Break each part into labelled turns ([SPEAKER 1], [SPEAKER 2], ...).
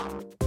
[SPEAKER 1] 4th for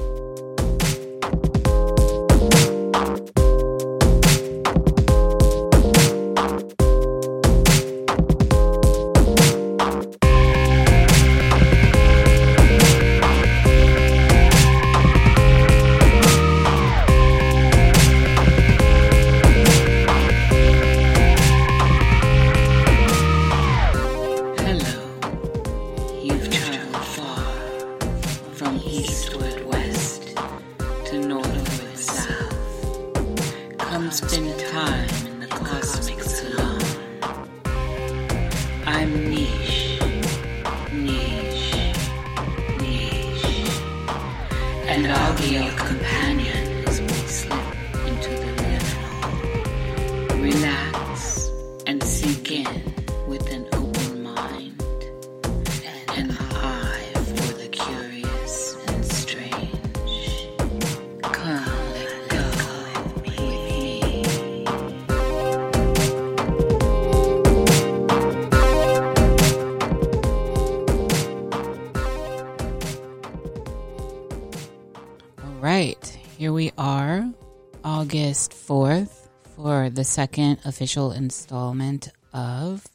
[SPEAKER 1] the second official installment of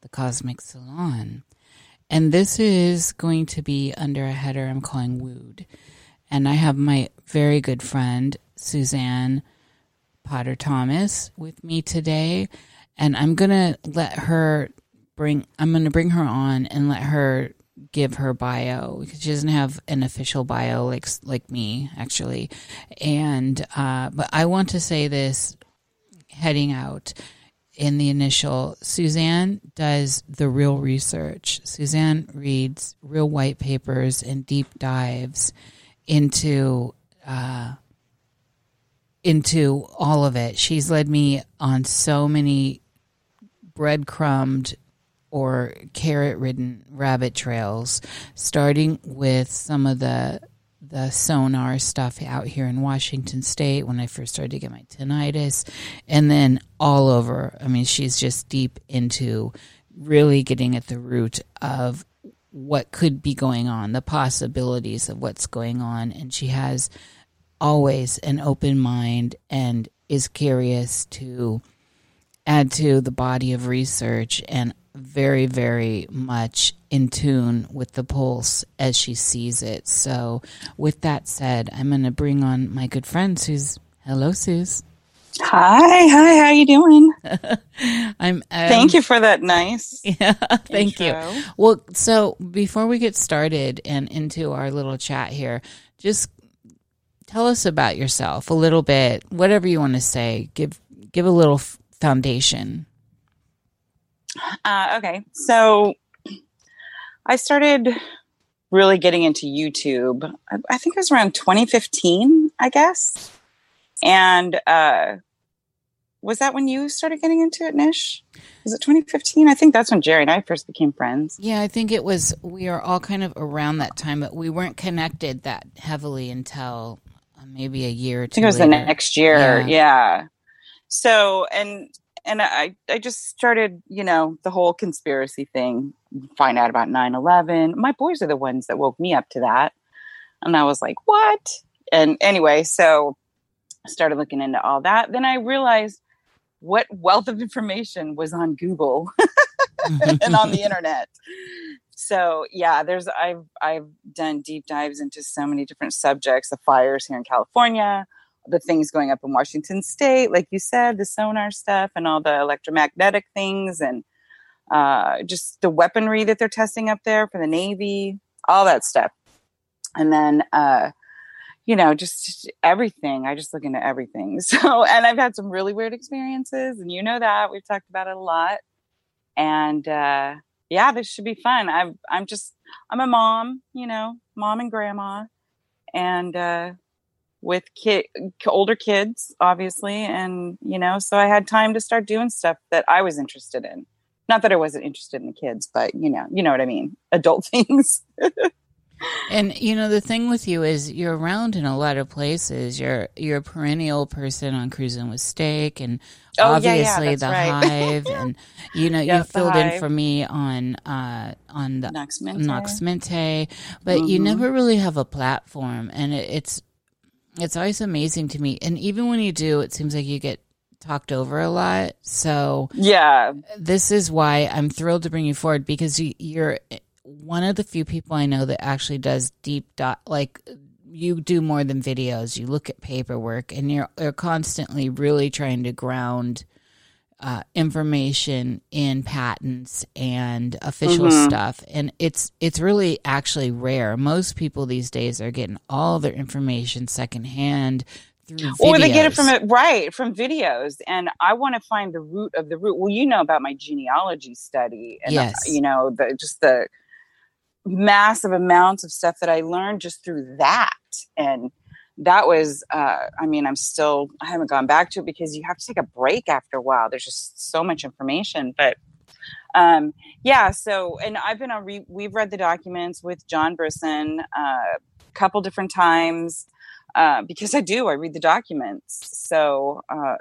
[SPEAKER 1] the Cosmic Salon. And this is going to be under a header I'm calling Wooed. And I have my very good friend, Suzanne Potter Thomas, with me today. And I'm going to let her bring, I'm going to bring her on and let her give her bio because she doesn't have an official bio like like me actually. And uh, but I want to say this heading out in the initial Suzanne does the real research. Suzanne reads real white papers and deep dives into uh, into all of it. She's led me on so many breadcrumbed or carrot ridden rabbit trails, starting with some of the the sonar stuff out here in Washington State when I first started to get my tinnitus, and then all over. I mean, she's just deep into really getting at the root of what could be going on, the possibilities of what's going on, and she has always an open mind and is curious to add to the body of research and very, very much in tune with the pulse as she sees it. So, with that said, I'm going to bring on my good friend, Suze. Hello, Suze.
[SPEAKER 2] Hi, hi. How you doing?
[SPEAKER 1] I'm. Um,
[SPEAKER 2] thank you for that nice.
[SPEAKER 1] Yeah, thank intro. you. Well, so before we get started and into our little chat here, just tell us about yourself a little bit. Whatever you want to say. Give give a little foundation.
[SPEAKER 2] Uh, okay, so I started really getting into YouTube. I, I, think it was around 2015, I guess. And uh, was that when you started getting into it, Nish? Was it 2015? I think that's when Jerry and I first became friends.
[SPEAKER 1] Yeah, I think it was. We are all kind of around that time, but we weren't connected that heavily until uh, maybe a year or two. I think
[SPEAKER 2] it was
[SPEAKER 1] later.
[SPEAKER 2] the next year. Yeah. yeah. So, and and I, I just started, you know, the whole conspiracy thing, find out about 9 11. My boys are the ones that woke me up to that. And I was like, what? And anyway, so I started looking into all that. Then I realized what wealth of information was on Google and on the internet. So yeah, there's I've I've done deep dives into so many different subjects, the fires here in California, the things going up in Washington State, like you said, the sonar stuff and all the electromagnetic things, and uh, just the weaponry that they're testing up there for the Navy, all that stuff. And then, uh, you know, just everything. I just look into everything. So, and I've had some really weird experiences, and you know that we've talked about it a lot. And uh, yeah, this should be fun. I'm I'm just I'm a mom, you know, mom and grandma, and uh, with kid older kids obviously and you know so i had time to start doing stuff that i was interested in not that i wasn't interested in the kids but you know you know what i mean adult things
[SPEAKER 1] And you know the thing with you is you're around in a lot of places. You're you're a perennial person on cruising with steak and
[SPEAKER 2] Oh, yeah, yeah,
[SPEAKER 1] obviously the
[SPEAKER 2] right.
[SPEAKER 1] hive and you know
[SPEAKER 2] Yeah,
[SPEAKER 1] you filled in for me on uh on the
[SPEAKER 2] Nox Mente.
[SPEAKER 1] Nox Mente, but you
[SPEAKER 2] Mhm.
[SPEAKER 1] never really have a platform and it, it's it's always amazing to me. And even when you do, it seems like you get talked over a lot. So
[SPEAKER 2] Yeah.
[SPEAKER 1] this is why I'm thrilled to bring you forward because you, you're one of the few people I know that actually does deep dot like you do more than videos. You look at paperwork and you're, you're constantly really trying to ground uh, information in patents and official
[SPEAKER 2] Mhm.
[SPEAKER 1] stuff, and it's it's really actually rare. Most people these days are getting all their information secondhand through videos.
[SPEAKER 2] Or they get it from it right from videos, and I want to find the root of the root. Well, you know about my genealogy study, and uh,
[SPEAKER 1] Yes.
[SPEAKER 2] you know the just the massive amounts of stuff that I learned just through that, and that was. Uh, I mean, I'm still I haven't gone back to it because you have to take a break after a while. There's just so much information, but. Um, yeah, so and I've been on. Re- we've read the documents with John Brisson uh, a couple different times uh, because I do. I read the documents. So, uh,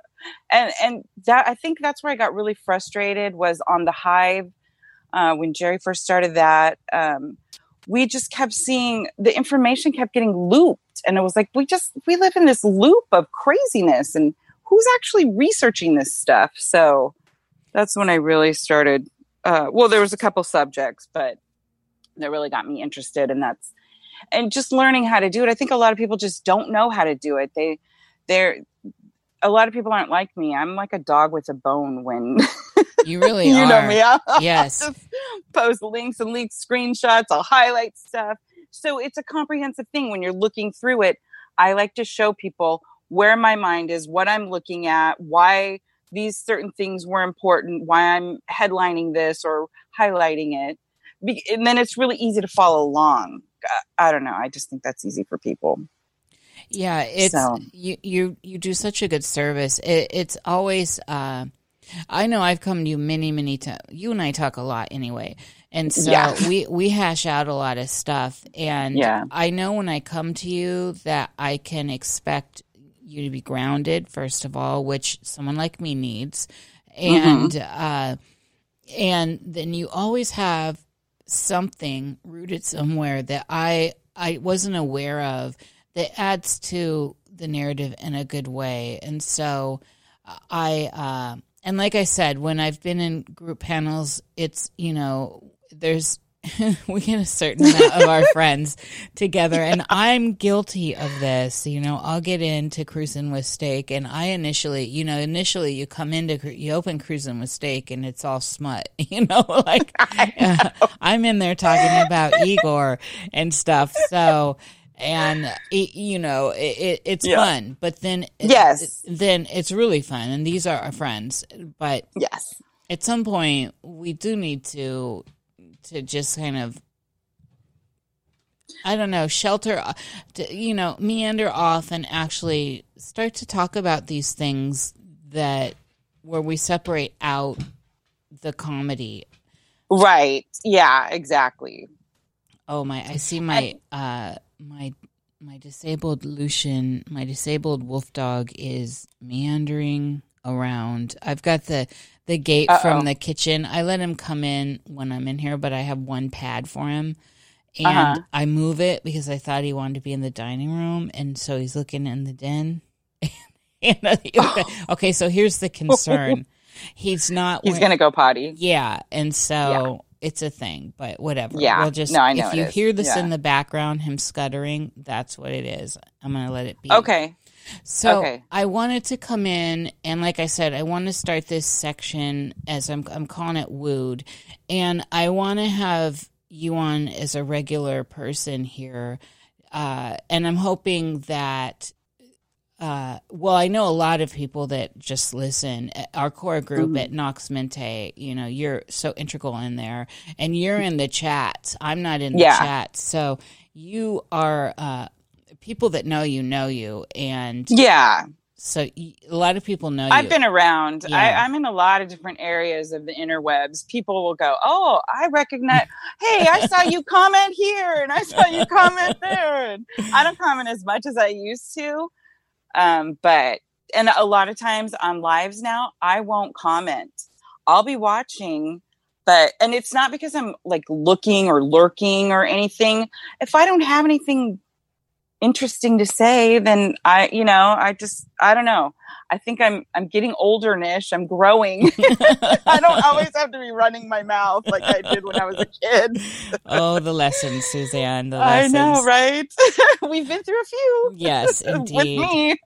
[SPEAKER 2] and and that I think that's where I got really frustrated was on the Hive uh, when Jerry first started that. Um, we just kept seeing the information kept getting looped, and it was like we just we live in this loop of craziness, and who's actually researching this stuff? So that's when I really started. Uh, well, there was a couple subjects, but that really got me interested, and that's and just learning how to do it. I think a lot of people just don't know how to do it. They they're a lot of people aren't like me. I'm like a dog with a bone when
[SPEAKER 1] You really
[SPEAKER 2] you
[SPEAKER 1] are.
[SPEAKER 2] know me. I'll
[SPEAKER 1] Yes.
[SPEAKER 2] just post links and leak screenshots. I'll highlight stuff. So it's a comprehensive thing when you're looking through it. I like to show people where my mind is, what I'm looking at, why these certain things were important, why I'm headlining this or highlighting it. Be- And then it's really easy to follow along. I- I don't know. I just think that's easy for people.
[SPEAKER 1] Yeah, it's
[SPEAKER 2] So-
[SPEAKER 1] you you you do such a good service. It, it's always uh I know I've come to you many many times. You and I talk a lot anyway. And so
[SPEAKER 2] Yeah.
[SPEAKER 1] we we hash out a lot of stuff and
[SPEAKER 2] Yeah.
[SPEAKER 1] I know when I come to you that I can expect you to be grounded first of all, which someone like me needs. And
[SPEAKER 2] Mm-hmm.
[SPEAKER 1] uh and then you always have something rooted somewhere that I I wasn't aware of that adds to the narrative in a good way. And so I uh and like I said, when I've been in group panels, it's you know, there's we get a certain amount of our friends together and I'm guilty of this. You know, I'll get into cruising with steak and I initially, you know, initially you come into you open cruising with steak and it's all smut, you know, like uh, I'm in there talking about Igor and stuff. So and it, you know, it, it, it's
[SPEAKER 2] Yeah.
[SPEAKER 1] fun, but then it-
[SPEAKER 2] Yes.
[SPEAKER 1] then it's really fun and these are our friends, but
[SPEAKER 2] Yes.
[SPEAKER 1] at some point we do need to to just kind of I don't know, shelter, uh, to, you know, meander off and actually start to talk about these things that where we separate out the comedy.
[SPEAKER 2] Right. Yeah, exactly.
[SPEAKER 1] Oh my! I see my uh my my disabled Lucian, my disabled wolf dog is meandering around. I've got the the gate
[SPEAKER 2] Uh-oh.
[SPEAKER 1] from the kitchen. I let him come in when I'm in here, but I have one pad for him. And
[SPEAKER 2] Uh-huh.
[SPEAKER 1] I move it because I thought he wanted to be in the dining room, and so he's looking in the den. Okay, so here's the concern: he's not.
[SPEAKER 2] He's going to go potty.
[SPEAKER 1] yeah, and so it's a thing, but whatever.
[SPEAKER 2] Yeah.
[SPEAKER 1] we'll just
[SPEAKER 2] No, I know
[SPEAKER 1] if you
[SPEAKER 2] is.
[SPEAKER 1] hear this
[SPEAKER 2] Yeah.
[SPEAKER 1] in the background, him scuttering, that's what it is. I'm gonna let it be.
[SPEAKER 2] Okay.
[SPEAKER 1] So
[SPEAKER 2] okay.
[SPEAKER 1] I wanted to come in and, like I said, I want to start this section as I'm I'm calling it wooed, and I want to have you on as a regular person here, uh, and I'm hoping that. Uh, well, I know a lot of people that just listen. Our core group
[SPEAKER 2] Mhm.
[SPEAKER 1] at Nox Mente, you know, you're so integral in there, and you're in the chat. I'm not in the
[SPEAKER 2] Yeah.
[SPEAKER 1] chat, so you are uh, people that know you know you, and
[SPEAKER 2] Yeah.
[SPEAKER 1] So y- a lot of people know
[SPEAKER 2] I've
[SPEAKER 1] you.
[SPEAKER 2] been around.
[SPEAKER 1] Yeah.
[SPEAKER 2] I, I'm in a lot of different areas of the interwebs. People will go, "Oh, I recognize. hey, I saw you comment here, and I saw you comment there." And I don't comment as much as I used to, um, but and a lot of times on lives now, I won't comment. I'll be watching, but and it's not because I'm like looking or lurking or anything. If I don't have anything interesting to say, then I, you know, I just I don't know. I think I'm I'm getting older nish. I'm growing. I don't always have to be running my mouth like I did when I was a kid.
[SPEAKER 1] oh, the lessons, Suzanne. The
[SPEAKER 2] I
[SPEAKER 1] lessons.
[SPEAKER 2] know, right? We've been through a few.
[SPEAKER 1] Yes, indeed With
[SPEAKER 2] me.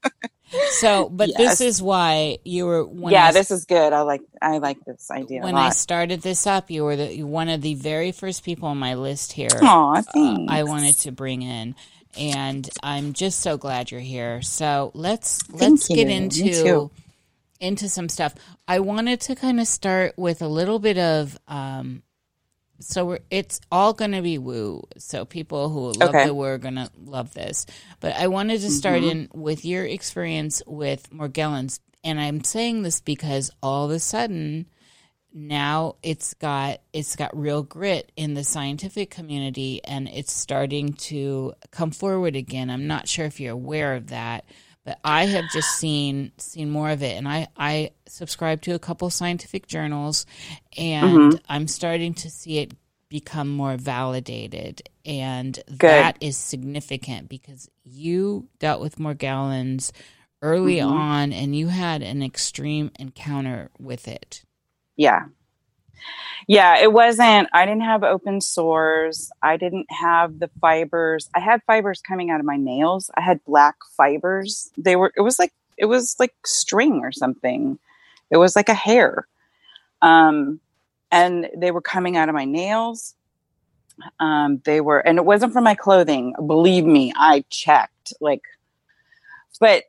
[SPEAKER 1] So, but
[SPEAKER 2] Yes.
[SPEAKER 1] this is why you were.
[SPEAKER 2] Yeah,
[SPEAKER 1] I,
[SPEAKER 2] this is good. I like I like this idea
[SPEAKER 1] when I started this up, you were the, one of the very first people on my list here.
[SPEAKER 2] Aw,
[SPEAKER 1] uh,
[SPEAKER 2] thanks.
[SPEAKER 1] I wanted to bring in, and I'm just so glad you're here. So let's let's get
[SPEAKER 2] you.
[SPEAKER 1] Into into some stuff. I wanted to kind of start with a little bit of um, so we're, it's all going to be woo. So people who love
[SPEAKER 2] Okay.
[SPEAKER 1] the woo are going to love this. But I wanted to start
[SPEAKER 2] Mhm.
[SPEAKER 1] in with your experience with Morgellons, and I'm saying this because all of a sudden now it's got it's got real grit in the scientific community and it's starting to come forward again. I'm not sure if you're aware of that, but I have just seen seen more of it and I I subscribe to a couple scientific journals and I'm starting to see it become more validated and that is significant because you dealt with Morgellons early
[SPEAKER 2] Mhm.
[SPEAKER 1] on and you had an extreme encounter with it.
[SPEAKER 2] Yeah. Yeah, it wasn't I didn't have open sores. I didn't have the fibers. I had fibers coming out of my nails. I had black fibers. They were it was like it was like string or something. It was like a hair. Um and they were coming out of my nails. Um they were and it wasn't from my clothing. Believe me, I checked like but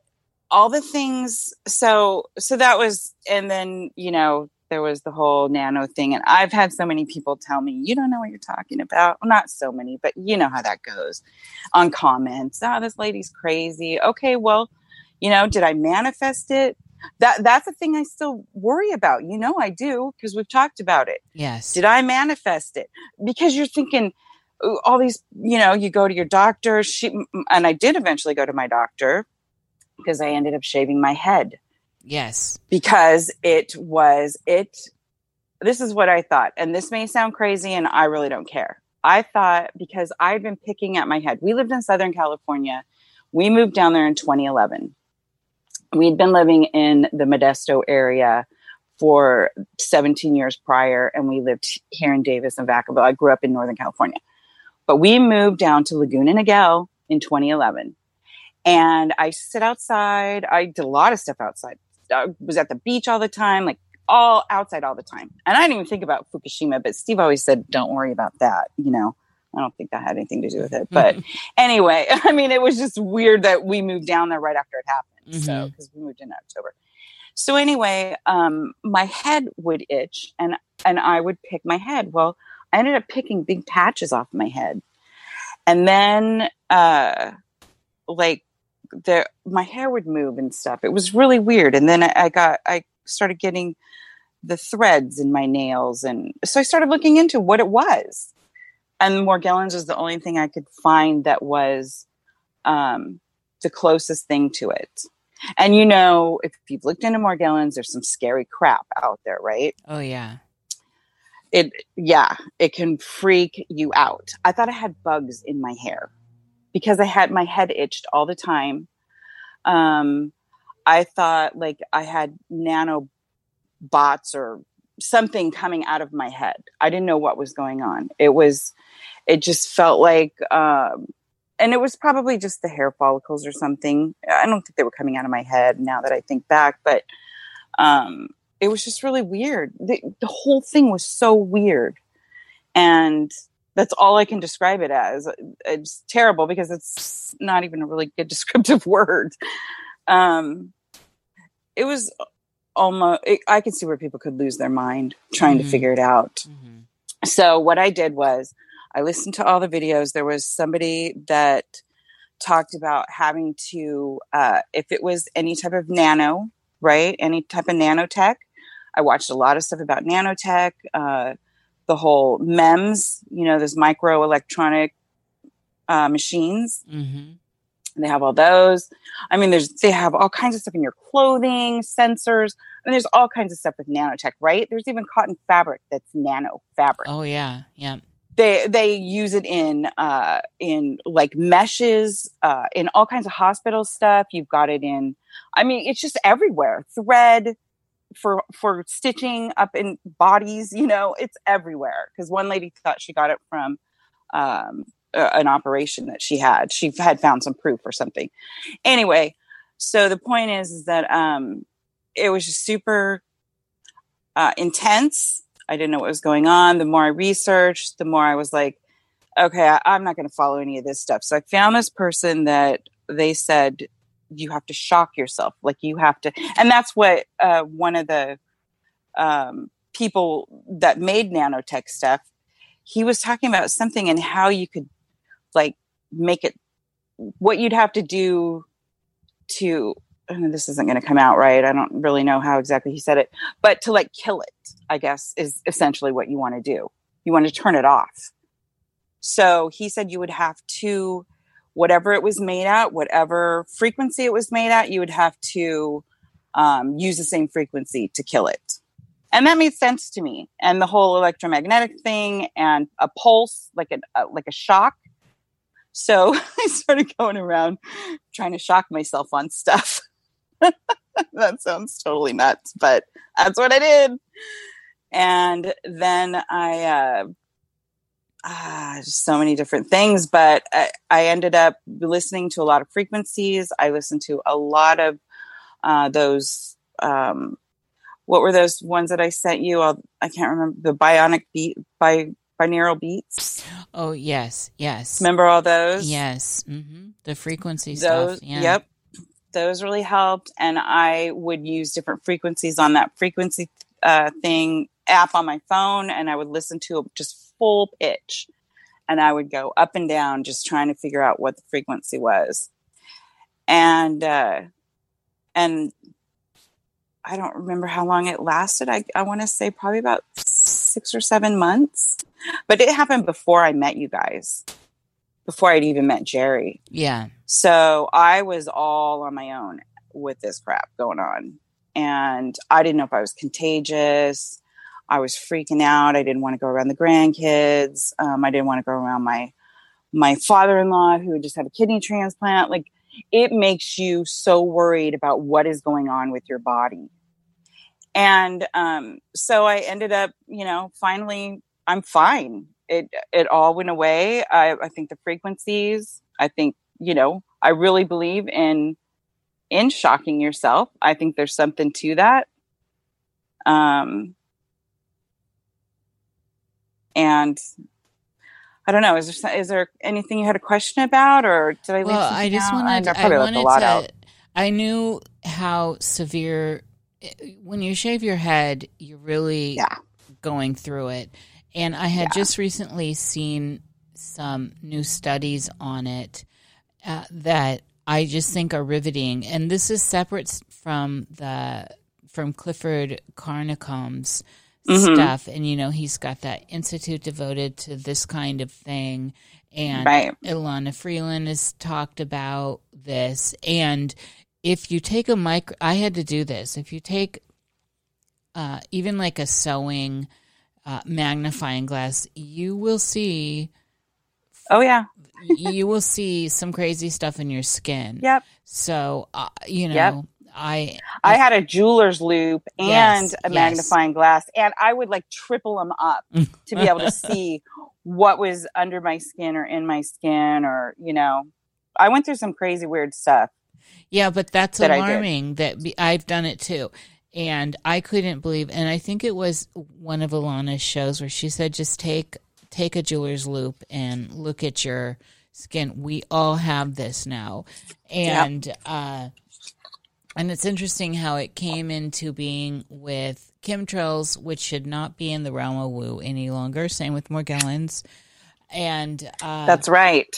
[SPEAKER 2] all the things so so that was and then you know there was the whole nano thing and i've had so many people tell me you don't know what you're talking about. Well, not so many but you know how that goes on comments. Oh this lady's crazy. Okay well you know did i manifest it? That that's a thing i still worry about. You know i do because we've talked about it.
[SPEAKER 1] Yes.
[SPEAKER 2] did I manifest it? Because you're thinking all these, you know, you go to your doctor. She and I did eventually go to my doctor because I ended up shaving my head
[SPEAKER 1] yes.
[SPEAKER 2] because it was it. This is what I thought, and this may sound crazy, and I really don't care. I thought because I'd been picking at my head. We lived in Southern California. We moved down there in 2011. We'd been living in the Modesto area for 17 years prior, and we lived here in Davis and Vacaville. I grew up in Northern California, but we moved down to Laguna Niguel in 2011. And I sit outside. I did a lot of stuff outside. I was at the beach all the time, like all outside all the time. And I didn't even think about Fukushima, but Steve always said, "Don't worry about that." You know, I don't think that had anything to do with it. But anyway, I mean, it was just weird that we moved down there right after it happened. So
[SPEAKER 1] Mhm.
[SPEAKER 2] because we moved in October. So anyway, um, my head would itch, and and I would pick my head. Well, I ended up picking big patches off my head, and then uh, like the my hair would move and stuff. It was really weird. And then I, I got I started getting the threads in my nails, and so I started looking into what it was. And Morgellons was the only thing I could find that was um, the closest thing to it. And you know, if you've looked into Morgellons, there's some scary crap out there, right?
[SPEAKER 1] Oh yeah.
[SPEAKER 2] It, yeah, it can freak you out. I thought I had bugs in my hair because I had my head itched all the time. Um, I thought like I had nano bots or something coming out of my head. I didn't know what was going on. It was, it just felt like, um, and it was probably just the hair follicles or something. I don't think they were coming out of my head now that I think back, but um, it was just really weird. The, the whole thing was so weird. And that's all I can describe it as. It's terrible because it's not even a really good descriptive word. Um, it was almost, it, I could see where people could lose their mind trying
[SPEAKER 1] Mhm.
[SPEAKER 2] to figure it out
[SPEAKER 1] Mhm.
[SPEAKER 2] so what I did was I listened to all the videos. There was somebody that talked about having to, uh, if it was any type of nano, right? Any type of nanotech. I watched a lot of stuff about nanotech, uh, the whole MEMS, you know, those microelectronic uh, machines.
[SPEAKER 1] Mm-hmm.
[SPEAKER 2] They have all those. I mean, there's they have all kinds of stuff in your clothing, sensors. and there's all kinds of stuff with nanotech, right? There's even cotton fabric that's nano fabric.
[SPEAKER 1] Oh yeah, yeah.
[SPEAKER 2] They they use it in uh, in like meshes, uh, in all kinds of hospital stuff. You've got it in. I mean, it's just everywhere. Thread for for stitching up in bodies. You know, it's everywhere. Because one lady thought she got it from um, an operation that she had. She had found some proof or something. Anyway, so the point is, is that um, it was just super uh, intense. I didn't know what was going on. The more I researched, the more I was like, okay, I, I'm not going to follow any of this stuff. So I found this person that they said you have to shock yourself, like you have to, and that's what uh, one of the um, people that made nanotech stuff. He was talking about something and how you could like make it what you'd have to do to this isn't going to come out right. I don't really know how exactly he said it but to like kill it i guess is essentially what you want to do. You want to turn it off. So he said you would have to whatever it was made at whatever frequency it was made at you would have to um, use the same frequency to kill it and that made sense to me and the whole electromagnetic thing and a pulse like a, a like a shock so I started going around trying to shock myself on stuff. that sounds totally nuts, but that's what I did. And then I, uh, ah, just so many different things, but I, I, ended up listening to a lot of frequencies. I listened to a lot of uh, those. Um, what were those ones that I sent you? I'll, I can not remember the bionic beat by binaural beats.
[SPEAKER 1] Oh yes, yes.
[SPEAKER 2] Remember all those?
[SPEAKER 1] Yes. Mm-hmm. The frequency
[SPEAKER 2] those,
[SPEAKER 1] stuff. Yeah.
[SPEAKER 2] Yep. Those really helped, and I would use different frequencies on that frequency uh, thing app on my phone, and I would listen to just full pitch, and I would go up and down just trying to figure out what the frequency was, and uh, and I don't remember how long it lasted. I I want to say probably about six or seven months but it happened before I met you guys, before I'd even met Jerry.
[SPEAKER 1] Yeah.
[SPEAKER 2] So I was all on my own with this crap going on. And I didn't know if I was contagious. I was freaking out. I didn't want to go around the grandkids. Um, I didn't want to go around my my father-in-law who just had a kidney transplant. Like it makes you so worried about what is going on with your body. And um, so I ended up, you know, finally I'm fine. It it all went away. I, I think the frequencies. I think you know. I really believe in in shocking yourself. I think there's something to that. Um, and I don't know. Is there is there anything you had a question about, or did I leave?
[SPEAKER 1] Well, I just
[SPEAKER 2] out?
[SPEAKER 1] wanted. I, I wanted to. Out. I knew how severe. When you shave your head, you're really
[SPEAKER 2] yeah.
[SPEAKER 1] going through it. And I had yeah. just recently seen some new studies on it uh, that I just think are riveting. And this is separate from the from Clifford Carnicom's mm-hmm. stuff. And you know, he's got that institute devoted to this kind of thing. And right. Elana Freeland has talked about this. And if you take a micro, I had to do this. If you take uh, even like a sewing uh, magnifying glass, you will see.
[SPEAKER 2] Oh yeah,
[SPEAKER 1] you will see some crazy stuff in your skin.
[SPEAKER 2] Yep.
[SPEAKER 1] So uh, you know, yep. I,
[SPEAKER 2] I, had a jeweler's loupe and yes, a magnifying yes. glass, and I would like triple them up to be able to see what was under my skin or in my skin, or you know, I went through some crazy weird stuff.
[SPEAKER 1] Yeah, but that's that alarming. That I've done it too. And I couldn't believe, and I think it was one of Elana's shows where she said, just take take a jeweler's loupe and look at your skin. We all have this now, and yep. uh, and it's interesting how it came into being with chemtrails, which should not be in the realm of woo any longer. Same with Morgellons, and uh,
[SPEAKER 2] that's right.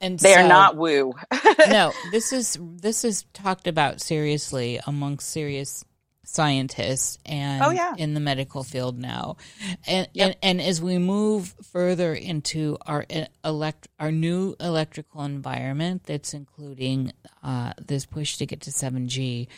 [SPEAKER 1] And
[SPEAKER 2] They are not woo.
[SPEAKER 1] no, this is this is talked about seriously amongst serious scientists and
[SPEAKER 2] Oh, yeah.
[SPEAKER 1] in the medical field now. And,
[SPEAKER 2] Yep.
[SPEAKER 1] and and as we move further into our e- elect our new electrical environment that's including uh, this push to get to 7G,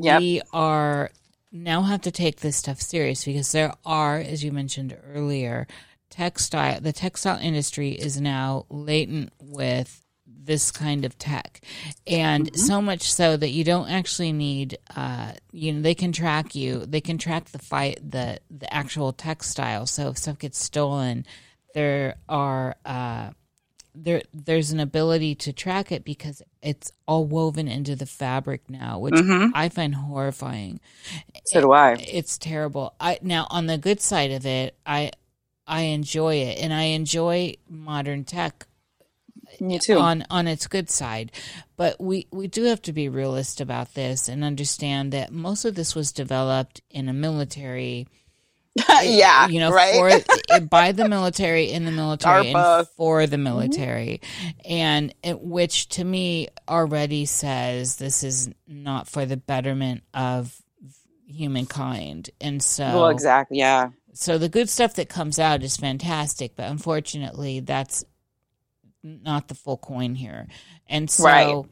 [SPEAKER 2] Yep.
[SPEAKER 1] we are now have to take this stuff serious because there are as you mentioned earlier textile the textile industry is now latent with this kind of tech and so much so that you don't actually need uh, you know they can track you they can track the fight the the actual textile so if stuff gets stolen there are uh, there there's an ability to track it because it's all woven into the fabric now which
[SPEAKER 2] Mhm.
[SPEAKER 1] i find horrifying
[SPEAKER 2] So do I.
[SPEAKER 1] it's terrible. I now on the good side of it, I I enjoy it and I enjoy modern tech
[SPEAKER 2] Me uh, too.
[SPEAKER 1] on on its good side. But we we do have to be realist about this and understand that most of this was developed in a military
[SPEAKER 2] yeah.
[SPEAKER 1] you know,
[SPEAKER 2] right.
[SPEAKER 1] for by the military, in the military,
[SPEAKER 2] DARPA.
[SPEAKER 1] and for the mm-hmm. military, and it, which to me already says this is not for the betterment of humankind, and so
[SPEAKER 2] well, exactly. Yeah.
[SPEAKER 1] so the good stuff that comes out is fantastic, but unfortunately, that's not the full coin here. And so,
[SPEAKER 2] Right.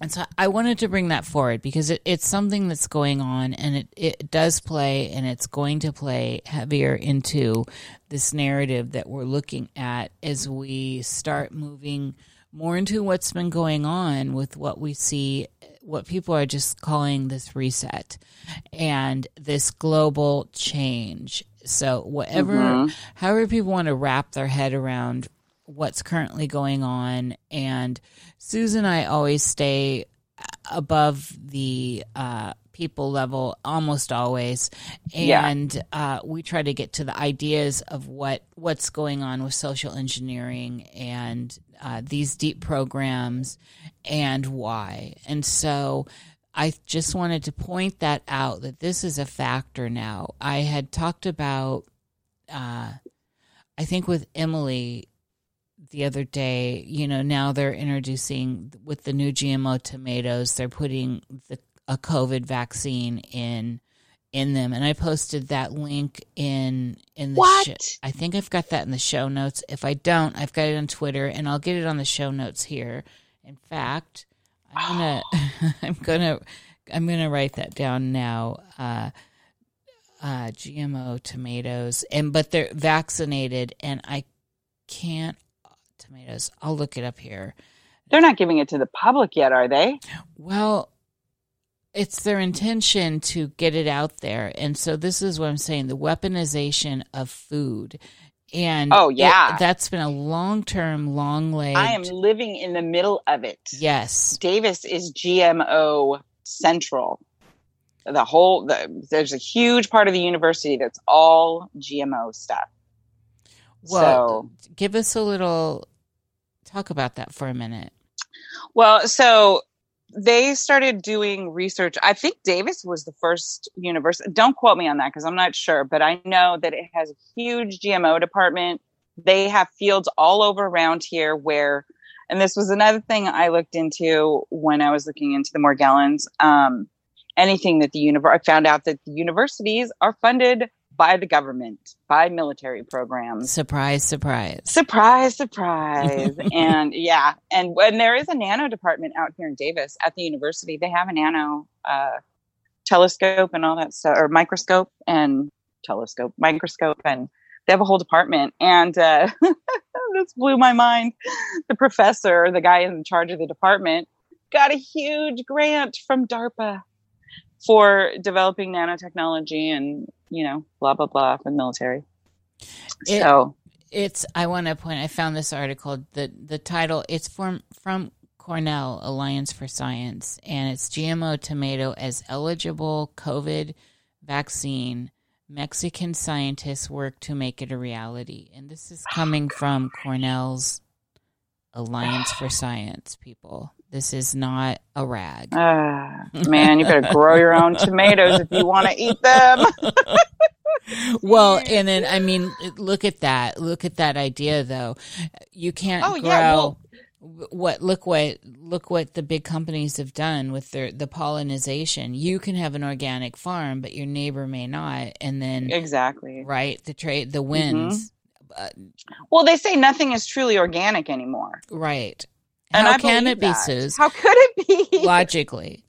[SPEAKER 1] and so I wanted to bring that forward because it, it's something that's going on and it, it does play and it's going to play heavier into this narrative that we're looking at as we start moving more into what's been going on with what we see, what people are just calling this reset and this global change. So, whatever,
[SPEAKER 2] Mhm.
[SPEAKER 1] however people want to wrap their head around what's currently going on, and Susan and I always stay above the uh, people level almost always,
[SPEAKER 2] Yeah.
[SPEAKER 1] and uh, we try to get to the ideas of what what's going on with social engineering and uh, these deep programs and why. And so I just wanted to point that out that this is a factor now. I had talked about, uh, I think with Emily the other day, you know, now they're introducing with the new GMO tomatoes, they're putting the, a COVID vaccine in in them, and I posted that link in in the.
[SPEAKER 2] What?
[SPEAKER 1] sho- I think I've got that in the show notes. If I don't, I've got it on Twitter, and I'll get it on the show notes here. In fact, I'm gonna I'm gonna I'm gonna write that down now. Uh, uh, GMO tomatoes, and but they're vaccinated, and I can't tomatoes. I'll look it up here.
[SPEAKER 2] They're not giving it to the public yet, are they?
[SPEAKER 1] Well, it's their intention to get it out there, and so this is what I'm saying: the weaponization of food. And
[SPEAKER 2] Oh,
[SPEAKER 1] it-
[SPEAKER 2] yeah.
[SPEAKER 1] that's been a long term, long leg.
[SPEAKER 2] I am living in the middle of it.
[SPEAKER 1] Yes,
[SPEAKER 2] Davis is GMO central. The whole the, there's a huge part of the university that's all GMO stuff.
[SPEAKER 1] Well,
[SPEAKER 2] so
[SPEAKER 1] give us a little talk about that for a minute.
[SPEAKER 2] well, so they started doing research. I think Davis was the first university. Don't quote me on that because I'm not sure, but I know that it has a huge GMO department. They have fields all over around here where, and this was another thing I looked into when I was looking into the Morgellons. Um, anything that the univer- I found out that the universities are funded by the government, by military programs.
[SPEAKER 1] Surprise, surprise.
[SPEAKER 2] Surprise, surprise. and yeah, and when there is a nano department out here in Davis at the university, they have a nano uh, telescope and all that stuff, or microscope and telescope, microscope, and they have a whole department. And uh, this blew my mind. The professor, the guy in charge of the department, got a huge grant from DARPA for developing nanotechnology and, you know, blah, blah, blah for the military.
[SPEAKER 1] It-
[SPEAKER 2] so,
[SPEAKER 1] It's. I want to point. I found this article. the The title. It's from from Cornell Alliance for Science, and it's GMO tomato as eligible COVID vaccine. Mexican scientists work to make it a reality, and this is coming from Cornell's Alliance for Science people. This is not a rag.
[SPEAKER 2] Ah, man, you better grow your own tomatoes if you want to eat them.
[SPEAKER 1] well, and then I mean, look at that. Look at that idea, though. You can't
[SPEAKER 2] Oh,
[SPEAKER 1] grow.
[SPEAKER 2] yeah, well,
[SPEAKER 1] what look what look what the big companies have done with their the pollination you can have an organic farm but your neighbor may not and then
[SPEAKER 2] exactly
[SPEAKER 1] right the trade the winds
[SPEAKER 2] mm-hmm. well they say nothing is truly organic anymore
[SPEAKER 1] right
[SPEAKER 2] and
[SPEAKER 1] how
[SPEAKER 2] I
[SPEAKER 1] can it be
[SPEAKER 2] that.
[SPEAKER 1] Suze?
[SPEAKER 2] how could it be
[SPEAKER 1] logically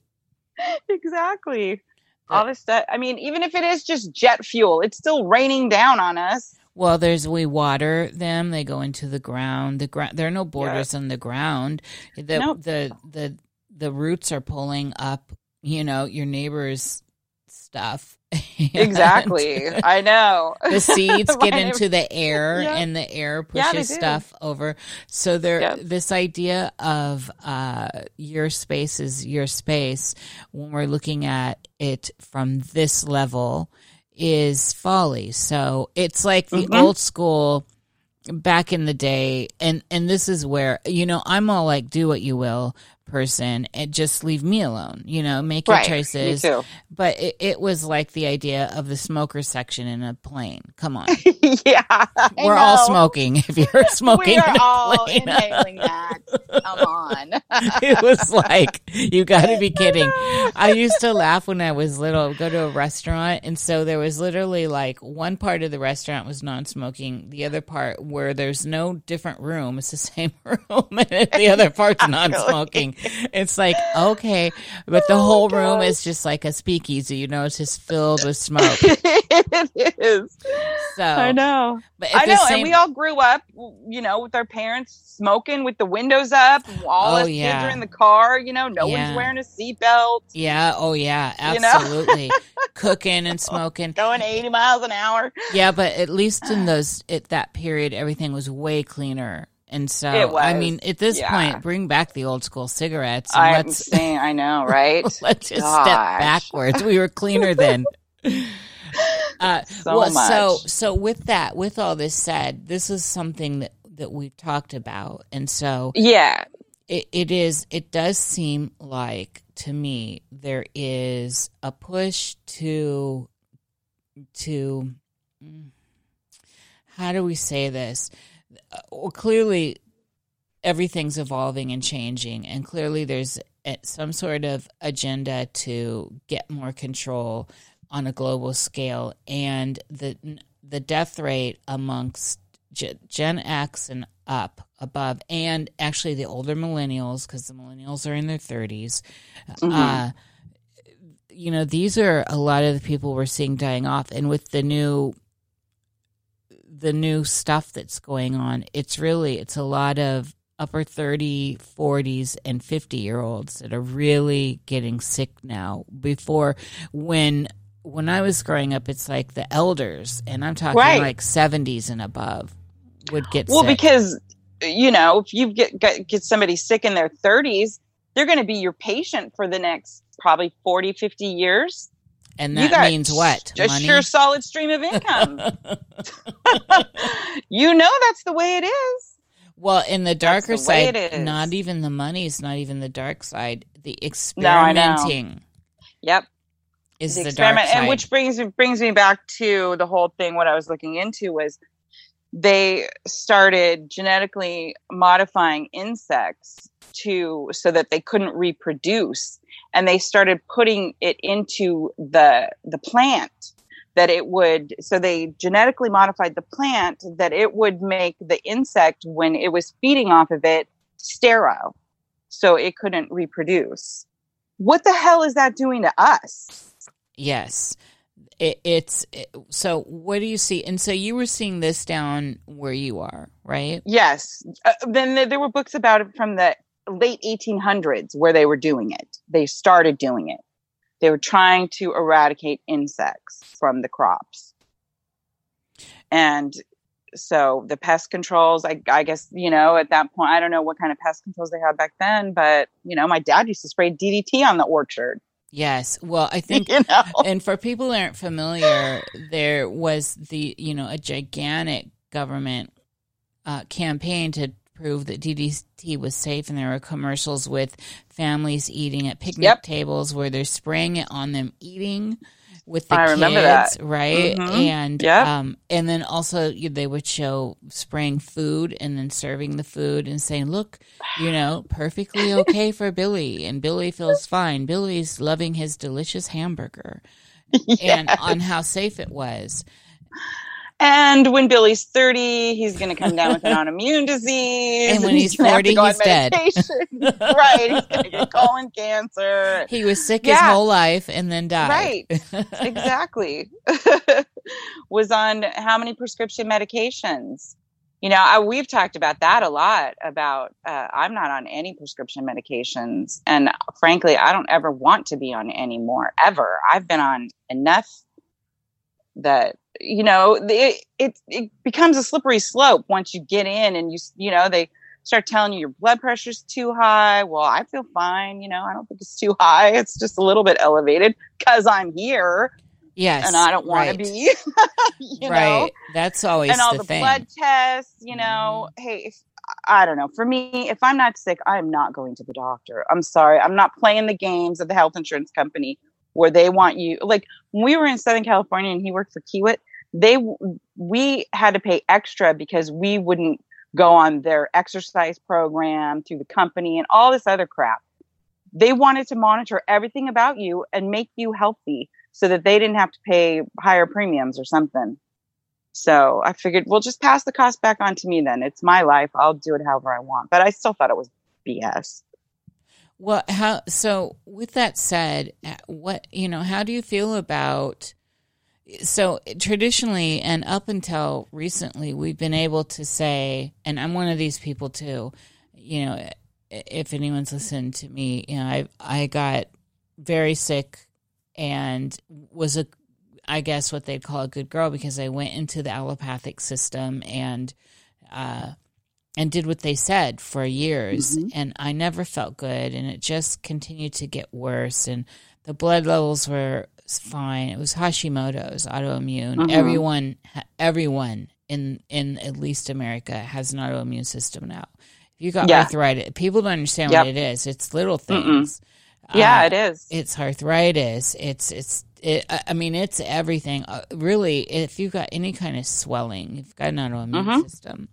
[SPEAKER 2] exactly all this stuff i mean even if it is just jet fuel it's still raining down on us
[SPEAKER 1] well, there's we water them; they go into the ground. The ground there are no borders yeah. on the ground. The nope. the the the roots are pulling up. You know your neighbor's stuff.
[SPEAKER 2] exactly, I know.
[SPEAKER 1] the seeds get into the air, yeah. and the air pushes yeah, stuff over. So there, yep. this idea of uh, your space is your space. When we're looking at it from this level is folly. So it's like the mm-hmm. old school back in the day and and this is where you know I'm all like do what you will person and just leave me alone you know make your
[SPEAKER 2] right,
[SPEAKER 1] choices. but it, it, was like the idea of the smoker section in a plane. Come on.
[SPEAKER 2] Yeah
[SPEAKER 1] we're all smoking if you're smoking
[SPEAKER 2] we are all inhaling that come on
[SPEAKER 1] it was like you got to be kidding I used to laugh when I was little go to a restaurant and so there was literally like one part of the restaurant was non-smoking the other part where there's no different room it's the same room and the other part's non-smoking it's like okay, but the oh whole room is just like a speakeasy. You know, it's just filled with smoke.
[SPEAKER 2] it is.
[SPEAKER 1] So
[SPEAKER 2] I know, but I know, same... and we all grew up, you know, with our parents smoking with the windows up. All oh, us yeah. kids are in the car. You know, no yeah. one's wearing a seatbelt.
[SPEAKER 1] Yeah. Oh yeah. Absolutely. You know? Cooking and smoking,
[SPEAKER 2] going eighty miles an hour.
[SPEAKER 1] Yeah, but at least in those at that period, everything was way cleaner and so, I mean, at this yeah. point, bring back the old school cigarettes.
[SPEAKER 2] I'm saying, I know, right?
[SPEAKER 1] let's just Gosh. step backwards. We were cleaner then. Uh,
[SPEAKER 2] so well, much.
[SPEAKER 1] so so with that, with all this said, this is something that that we've talked about, and so
[SPEAKER 2] yeah,
[SPEAKER 1] it, it is. It does seem like to me there is a push to to mm, how do we say this? Uh, well, clearly everything's evolving and changing, and clearly there's some sort of agenda to get more control on a global scale, and the the death rate amongst Gen X and up above, and actually the older millennials, because the millennials are in their 30s. Mm-hmm. Uh, you know, these are a lot of the people we're seeing dying off, and with the new the new stuff that's going on, it's really it's a lot of upper 30, 40s and 50 year olds that are really getting sick now. Before when when I was growing up it's like the elders and I'm talking right. like 70s and above would get
[SPEAKER 2] well,
[SPEAKER 1] sick.
[SPEAKER 2] because you know, if you get, get get somebody sick in their 30s, they're going to be your patient for the next probably 40, 50 years.
[SPEAKER 1] And that means what?
[SPEAKER 2] Just Money? your solid stream of income. you know that's the way it is.
[SPEAKER 1] Well, in the darker the side, not even the money is not even the dark side. The experimenting. No,
[SPEAKER 2] yep.
[SPEAKER 1] Is the,
[SPEAKER 2] the
[SPEAKER 1] experiment,
[SPEAKER 2] and which brings brings me back to the whole thing. What I was looking into was they started genetically modifying insects to so that they couldn't reproduce. And they started putting it into the the plant that it would so they genetically modified the plant that it would make the insect when it was feeding off of it sterile so it couldn't reproduce. What the hell is that doing to us?
[SPEAKER 1] Yes it, it's it, so what do you see and so you were seeing this down where you are right
[SPEAKER 2] yes uh, then there were books about it from the late 1800s where they were doing it. They started doing it. They were trying to eradicate insects from the crops. And so the pest controls, I, I, guess, you know, at that point, I don't know what kind of pest controls they had back then, but, you know, my dad used to spray DDT on the orchard.
[SPEAKER 1] Yes. Well, I think, you know? and for people who aren't familiar, there was the, you know, a gigantic government uh, campaign to prove that DDT was safe, and there were commercials with families eating at picnic yep. tables where they're spraying it on them eating. With the
[SPEAKER 2] I
[SPEAKER 1] kids, right?
[SPEAKER 2] Mhm.
[SPEAKER 1] And
[SPEAKER 2] Yep.
[SPEAKER 1] um, and then also they would show spraying food and then serving the food and saying, "Look, you know, perfectly okay for Billy, and Billy feels fine. Billy's loving his delicious hamburger." And on how safe it was.
[SPEAKER 2] And when Billy's 30, he's going to come down with an autoimmune disease.
[SPEAKER 1] And when he's
[SPEAKER 2] gonna have to
[SPEAKER 1] 40, he's dead.
[SPEAKER 2] right. He's going to get colon cancer.
[SPEAKER 1] He was sick his whole life and then died.
[SPEAKER 2] Right. Exactly. Was on how many prescription medications? You know, I, we've talked about that a lot about uh, I'm not on any prescription medications. And frankly, I don't ever want to be on any more, ever. I've been on enough that you know it, it it becomes a slippery slope once you get in and you you know they start telling you your blood pressure's too high well i feel fine you know i don't think it's too high it's just a little bit elevated because i'm here
[SPEAKER 1] yes.
[SPEAKER 2] and i don't want
[SPEAKER 1] right.
[SPEAKER 2] to be you
[SPEAKER 1] right.
[SPEAKER 2] know
[SPEAKER 1] That's always
[SPEAKER 2] and all
[SPEAKER 1] the,
[SPEAKER 2] the, blood tests you know mm-hmm. hey if I don't know. For me, if I'm not sick, I'm not going to the doctor. I'm sorry. I'm not playing the games of the health insurance company where they want you. Like when we were in Southern California and he worked for Kiewit, they we had to pay extra because we wouldn't go on their exercise program through the company and all this other crap. They wanted to monitor everything about you and make you healthy so that they didn't have to pay higher premiums or something. So I figured, well, just pass the cost back on to me then. It's my life. I'll do it however I want. But I still thought it was BS.
[SPEAKER 1] Well, how so with that said, what, you know, how do you feel about so traditionally and up until recently we've been able to say and I'm one of these people too, you know, if anyone's listened to me, you know, I I got very sick and was a I guess what they'd call a good girl because I went into the allopathic system and uh and did what they said for years
[SPEAKER 2] Mhm.
[SPEAKER 1] and I never felt good and it just continued to get worse and the blood levels were fine it was Hashimoto's autoimmune
[SPEAKER 2] Mhm.
[SPEAKER 1] everyone everyone in in at least America has an autoimmune system now if you got
[SPEAKER 2] Yeah.
[SPEAKER 1] arthritis people don't understand
[SPEAKER 2] Yep.
[SPEAKER 1] what it is it's little things
[SPEAKER 2] Yeah,
[SPEAKER 1] Uh,
[SPEAKER 2] it is.
[SPEAKER 1] it's arthritis it's it's it, I mean it's everything uh, really if you've got any kind of swelling you've got an autoimmune
[SPEAKER 2] Mhm.
[SPEAKER 1] system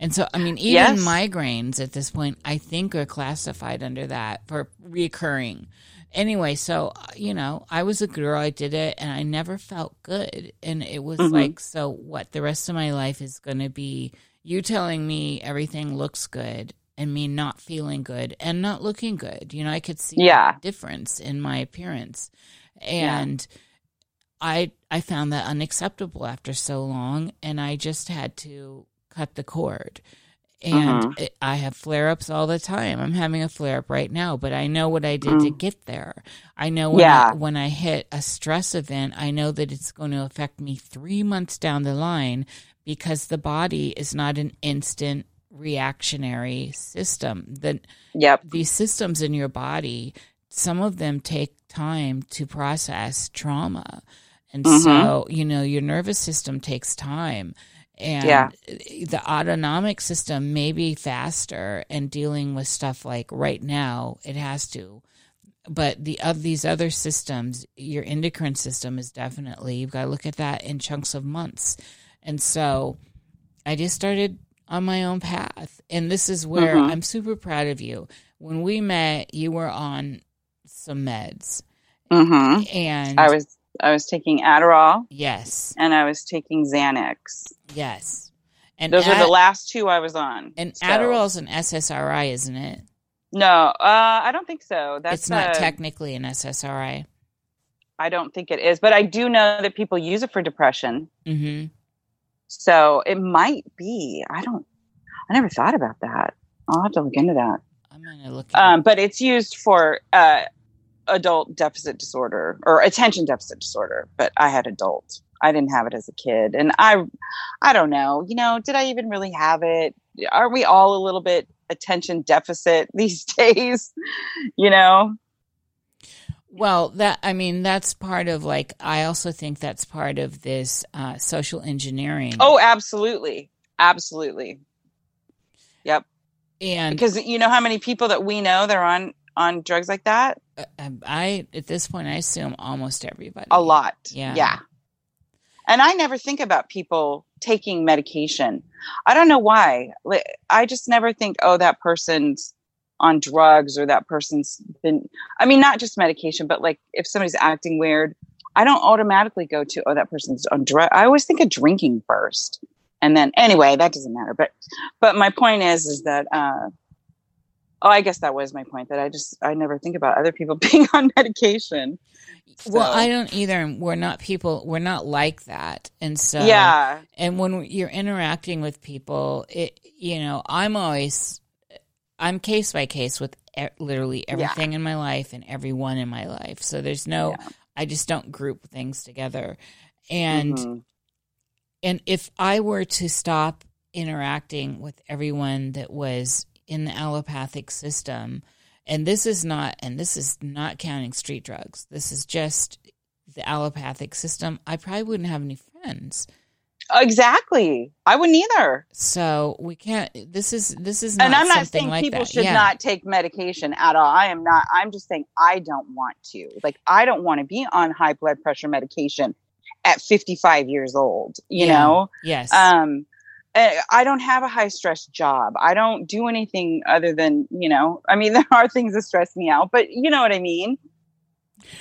[SPEAKER 1] and so I mean even
[SPEAKER 2] Yes.
[SPEAKER 1] migraines at this point I think are classified under that for recurring anyway so uh, you know I was a girl I did it and I never felt good and it was
[SPEAKER 2] Mhm.
[SPEAKER 1] like so what the rest of my life is going to be you telling me everything looks good and me not feeling good and not looking good. You know, I could see
[SPEAKER 2] Yeah.
[SPEAKER 1] the difference in my appearance. And I I found that unacceptable after so long and I just had to cut the cord. And
[SPEAKER 2] Mhm.
[SPEAKER 1] it, I have flare ups all the time. I'm having a flare up right now, but I know what I did to get there. I know when,
[SPEAKER 2] Yeah.
[SPEAKER 1] I, when I hit a stress event, I know that it's going to affect me three months down the line because the body is not an instant reactionary system. That
[SPEAKER 2] Yep.
[SPEAKER 1] these systems in your body, some of them take time to process trauma. And
[SPEAKER 2] Mhm.
[SPEAKER 1] so, you know, your nervous system takes time. And
[SPEAKER 2] Yeah.
[SPEAKER 1] the autonomic system may be faster and dealing with stuff like right now, it has to. But the of these other systems, your endocrine system is definitely you've got to look at that in chunks of months. And so I just started on my own path. And this is where
[SPEAKER 2] Mhm.
[SPEAKER 1] I'm super proud of you. When we met, you were on some meds.
[SPEAKER 2] hmm
[SPEAKER 1] And
[SPEAKER 2] I was I was taking Adderall
[SPEAKER 1] yes,
[SPEAKER 2] and I was taking Xanax.
[SPEAKER 1] yes. And
[SPEAKER 2] Those
[SPEAKER 1] Ad-
[SPEAKER 2] are the last two I was on.
[SPEAKER 1] and
[SPEAKER 2] So-
[SPEAKER 1] Adderall's an SSRI, isn't it?
[SPEAKER 2] No, uh, I don't think so. That's
[SPEAKER 1] it's not
[SPEAKER 2] uh,
[SPEAKER 1] technically an SSRI.
[SPEAKER 2] I don't think it is, but I do know that people use it for depression.
[SPEAKER 1] Mm-hmm.
[SPEAKER 2] So it might be. I don't. I never thought about that. I'll have to look into that.
[SPEAKER 1] I'm gonna look.
[SPEAKER 2] Um, but it's used for uh, adult deficit disorder or attention deficit disorder. But I had adult. I didn't have it as a kid, and I, I don't know. You know, did I even really have it? Aren't we all a little bit attention deficit these days? You know.
[SPEAKER 1] Well, that I mean, that's part of like. I also think that's part of this uh, social engineering.
[SPEAKER 2] Oh, absolutely, absolutely. Yep.
[SPEAKER 1] and
[SPEAKER 2] Because you know how many people that we know they're on on drugs like that?
[SPEAKER 1] Uh, I at this point I assume almost everybody.
[SPEAKER 2] A lot.
[SPEAKER 1] Yeah.
[SPEAKER 2] Yeah. And I never think about people taking medication. I don't know why. I just never think, oh, that person's on drugs or that person's been, I mean, not just medication, but like if somebody's acting weird, I don't automatically go to, oh, that person's on drug. I always think of drinking first. And then anyway, that doesn't matter. But, but my point is, is that, uh, oh, I guess that was my point that I just, I never think about other people being on medication.
[SPEAKER 1] Well, I don't either. We're not people. We're not like that, and so
[SPEAKER 2] yeah.
[SPEAKER 1] And when you're interacting with people, it you know, I'm always I'm case by case with e- literally everything in my life and everyone in my life. So there's no
[SPEAKER 2] Yeah.
[SPEAKER 1] I just don't group things together. And
[SPEAKER 2] Mhm.
[SPEAKER 1] and if I were to stop interacting with everyone that was in the allopathic system, and this is not and this is not counting street drugs. This is just the allopathic system. I probably wouldn't have any friends.
[SPEAKER 2] Exactly. I wouldn't either.
[SPEAKER 1] So we can't. This is this is not
[SPEAKER 2] and I'm not
[SPEAKER 1] something
[SPEAKER 2] saying
[SPEAKER 1] like
[SPEAKER 2] people
[SPEAKER 1] that.
[SPEAKER 2] should
[SPEAKER 1] yeah.
[SPEAKER 2] not take medication at all. I am not. I'm just saying I don't want to. Like I don't want to be on high blood pressure medication at 55 years old. You
[SPEAKER 1] Yeah.
[SPEAKER 2] know.
[SPEAKER 1] Yes.
[SPEAKER 2] Um, I don't have a high stress job. I don't do anything other than you know. I mean, there are things that stress me out, but you know what I mean.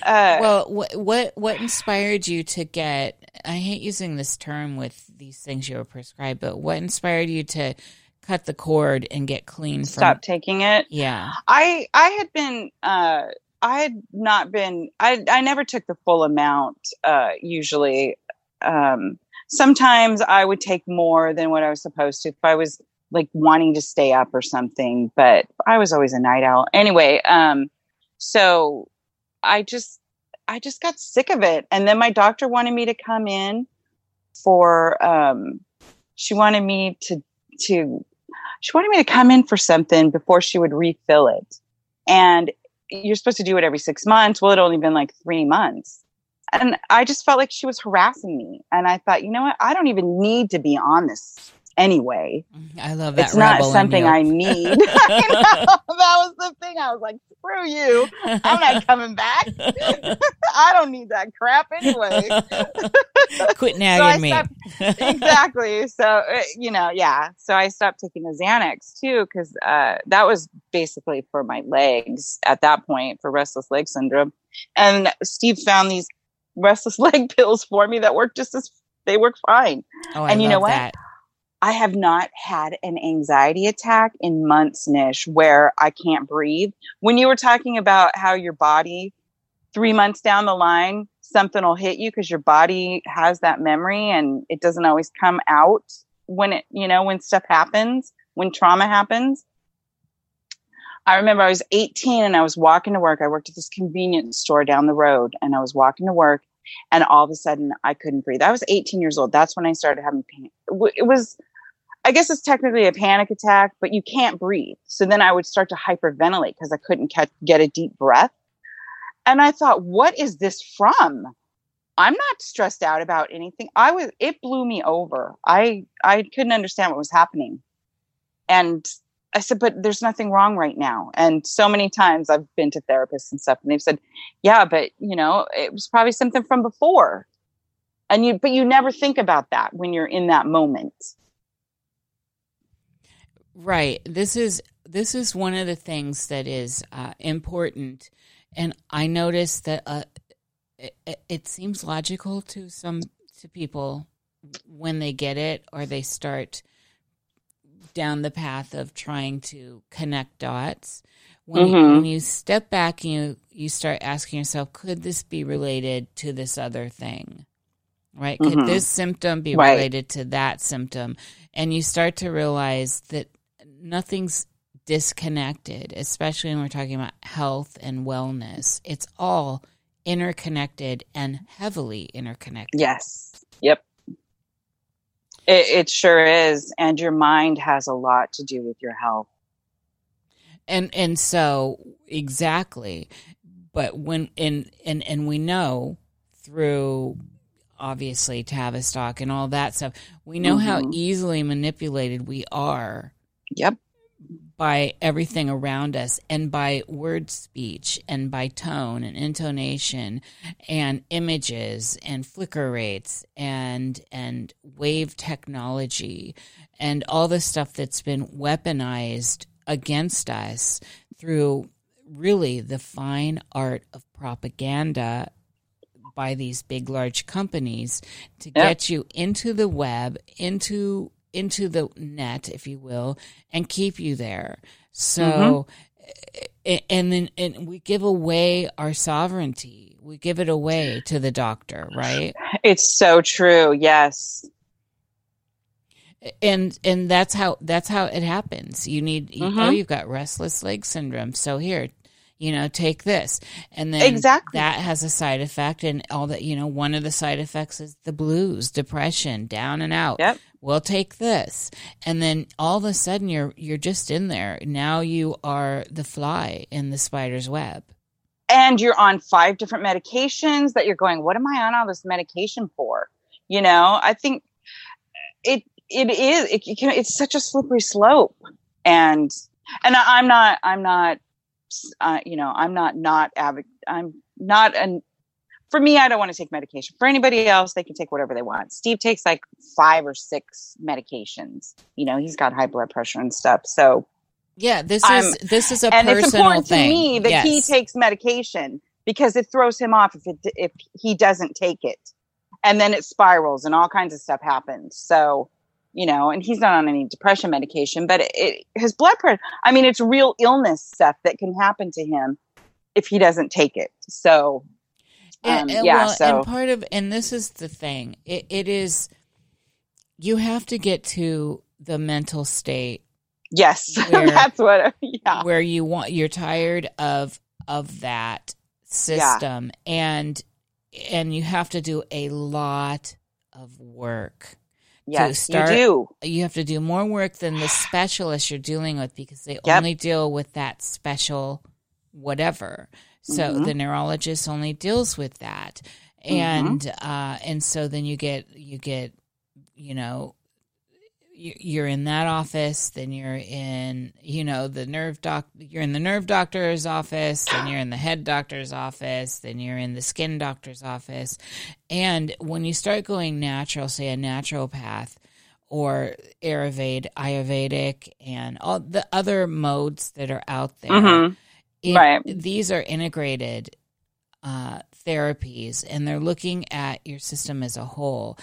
[SPEAKER 2] Uh,
[SPEAKER 1] well, what what what inspired you to get? I hate using this term with these things you were prescribed, but what inspired you to cut the cord and get clean from?
[SPEAKER 2] stop taking it.
[SPEAKER 1] Yeah.
[SPEAKER 2] I I had been uh I had not been I I never took the full amount uh usually um sometimes I would take more than what I was supposed to if I was like wanting to stay up or something but I was always a night owl anyway um so I just I just got sick of it and then my doctor wanted me to come in for um she wanted me to to she wanted me to come in for something before she would refill it. And you're supposed to do it every six months. Well, it only been like three months. And I just felt like she was harassing me. And I thought, you know what? I don't even need to be on this anyway.
[SPEAKER 1] I love that.
[SPEAKER 2] it's not something. I need. I. That was the thing. I was like, screw you. I'm not coming back. I don't need that crap anyway.
[SPEAKER 1] Quit nagging me.
[SPEAKER 2] stopped- exactly. So uh, you know, yeah. So I stopped taking the Xanax too because uh, that was basically for my legs at that point for restless leg syndrome. And Steve found these restless leg pills for me that work just as they work fine.
[SPEAKER 1] oh, I
[SPEAKER 2] and you know what?
[SPEAKER 1] that.
[SPEAKER 2] I have not had an anxiety attack in months, Nish, where I can't breathe. When you were talking about how your body, three months down the line, something will hit you because your body has that memory and it doesn't always come out when it, you know, when stuff happens, when trauma happens. I remember I was 18 and I was walking to work. I worked at this convenience store down the road and I was walking to work and all of a sudden I couldn't breathe. I was 18 years old. That's when I started having pain. It was, I guess it's technically a panic attack, but you can't breathe. So then I would start to hyperventilate because I couldn't catch, get a deep breath. And I thought, what is this from? I'm not stressed out about anything. I was, it blew me over. I, I couldn't understand what was happening. And I said, but there's nothing wrong right now. And so many times I've been to therapists and stuff, and they've said, yeah, but you know, it was probably something from before. And you, but you never think about that when you're in that moment.
[SPEAKER 1] Right. This is this is one of the things that is uh, important, and I noticed that uh, it, it seems logical to some to people when they get it or they start down the path of trying to connect dots. When, you,
[SPEAKER 2] Mhm.
[SPEAKER 1] when you step back and you you start asking yourself, could this be related to this other thing? Right? Could
[SPEAKER 2] Mhm.
[SPEAKER 1] this symptom be
[SPEAKER 2] Right.
[SPEAKER 1] related to that symptom? And you start to realize that nothing's disconnected, especially when we're talking about health and wellness. It's all interconnected and heavily interconnected.
[SPEAKER 2] Yes. Yep. It, it sure is. And your mind has a lot to do with your health.
[SPEAKER 1] And and so exactly. But when and and and we know through obviously Tavistock and all that stuff, we know how
[SPEAKER 2] Mhm.
[SPEAKER 1] easily manipulated we are
[SPEAKER 2] Yep.
[SPEAKER 1] By everything around us and by word speech and by tone and intonation and images and flicker rates and and wave technology and all the stuff that's been weaponized against us through really the fine art of propaganda by these big large companies to
[SPEAKER 2] Yep.
[SPEAKER 1] get you into the web into into the net if you will and keep you there so a- and then and we give away our sovereignty we give it away to the doctor right
[SPEAKER 2] It's so true. Yes.
[SPEAKER 1] and and that's how that's how it happens you need you- oh
[SPEAKER 2] Mhm.
[SPEAKER 1] you've got restless leg syndrome so here you know take this and then
[SPEAKER 2] Exactly.
[SPEAKER 1] that has a side effect and all that you know one of the side effects is the blues depression down and out
[SPEAKER 2] Yep.
[SPEAKER 1] Well take this. And then all of a sudden you're you're just in there. Now you are the fly in the spider's web.
[SPEAKER 2] And you're on five different medications that you're going what am i on all this medication for? You know i think it it is it, it can, it's such a slippery slope. And and I, i'm not i'm not uh, you know i'm not not avid i'm not an for me i don't want to take medication. For anybody else they can take whatever they want. Steve takes like five or six medications. You know he's got high blood pressure and stuff so
[SPEAKER 1] yeah this
[SPEAKER 2] I'm-
[SPEAKER 1] is this is a
[SPEAKER 2] and
[SPEAKER 1] personal
[SPEAKER 2] it's important
[SPEAKER 1] thing.
[SPEAKER 2] to me that he takes medication because it throws him off if it if he doesn't take it. And then it spirals and all kinds of stuff happens. So you know and he's not on any depression medication but it, it, his blood pressure i mean it's real illness stuff that can happen to him if he doesn't take it. So um,
[SPEAKER 1] and, and
[SPEAKER 2] yeah
[SPEAKER 1] well,
[SPEAKER 2] so
[SPEAKER 1] and part of and this is the thing. It, it is you have to get to the mental state
[SPEAKER 2] yes
[SPEAKER 1] where-
[SPEAKER 2] that's what yeah.
[SPEAKER 1] where you want you're tired of of that system. And and you have to do a lot of work
[SPEAKER 2] yes
[SPEAKER 1] start-
[SPEAKER 2] you do.
[SPEAKER 1] you have to do more work than the specialist you're dealing with because they
[SPEAKER 2] Yep.
[SPEAKER 1] only deal with that special whatever. So
[SPEAKER 2] Mhm.
[SPEAKER 1] the neurologist only deals with that.
[SPEAKER 2] Mm-hmm.
[SPEAKER 1] And uh and so then you get you get you know you- you're in that office then you're in you know the nerve doc you're in the nerve doctor's office then you're in the head doctor's office then you're in the skin doctor's office and when you start going natural say a naturopath or Ayurveda, Ayurvedic, and all the other modes that are out there.
[SPEAKER 2] Mhm.
[SPEAKER 1] It-
[SPEAKER 2] Right.
[SPEAKER 1] These are integrated uh, therapies, and they're looking at your system as a whole.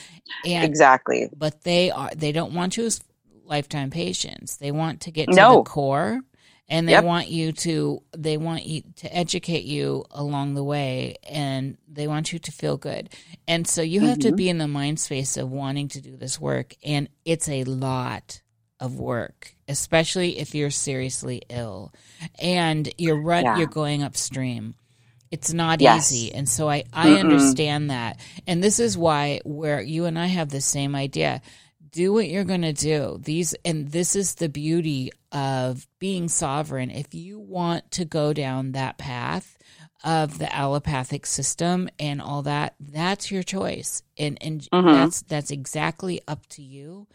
[SPEAKER 1] And
[SPEAKER 2] exactly
[SPEAKER 1] but they are they don't want you as lifetime patients. They want to get to
[SPEAKER 2] No.
[SPEAKER 1] the core and they
[SPEAKER 2] Yep.
[SPEAKER 1] want you to they want you to educate you along the way and they want you to feel good. And so you have to
[SPEAKER 2] Mhm.
[SPEAKER 1] be in the mind space of wanting to do this work and it's a lot of work, especially if you're seriously ill and you're run
[SPEAKER 2] Yeah.
[SPEAKER 1] you're going upstream. It's not
[SPEAKER 2] Yes.
[SPEAKER 1] easy. And so I, I
[SPEAKER 2] Mm-mm.
[SPEAKER 1] understand that. And this is why where you and I have the same idea. Do what you're going to do. These and this is the beauty of being sovereign. If you want to go down that path of the allopathic system and all that, that's your choice. And and
[SPEAKER 2] Mhm.
[SPEAKER 1] that's that's exactly up to you.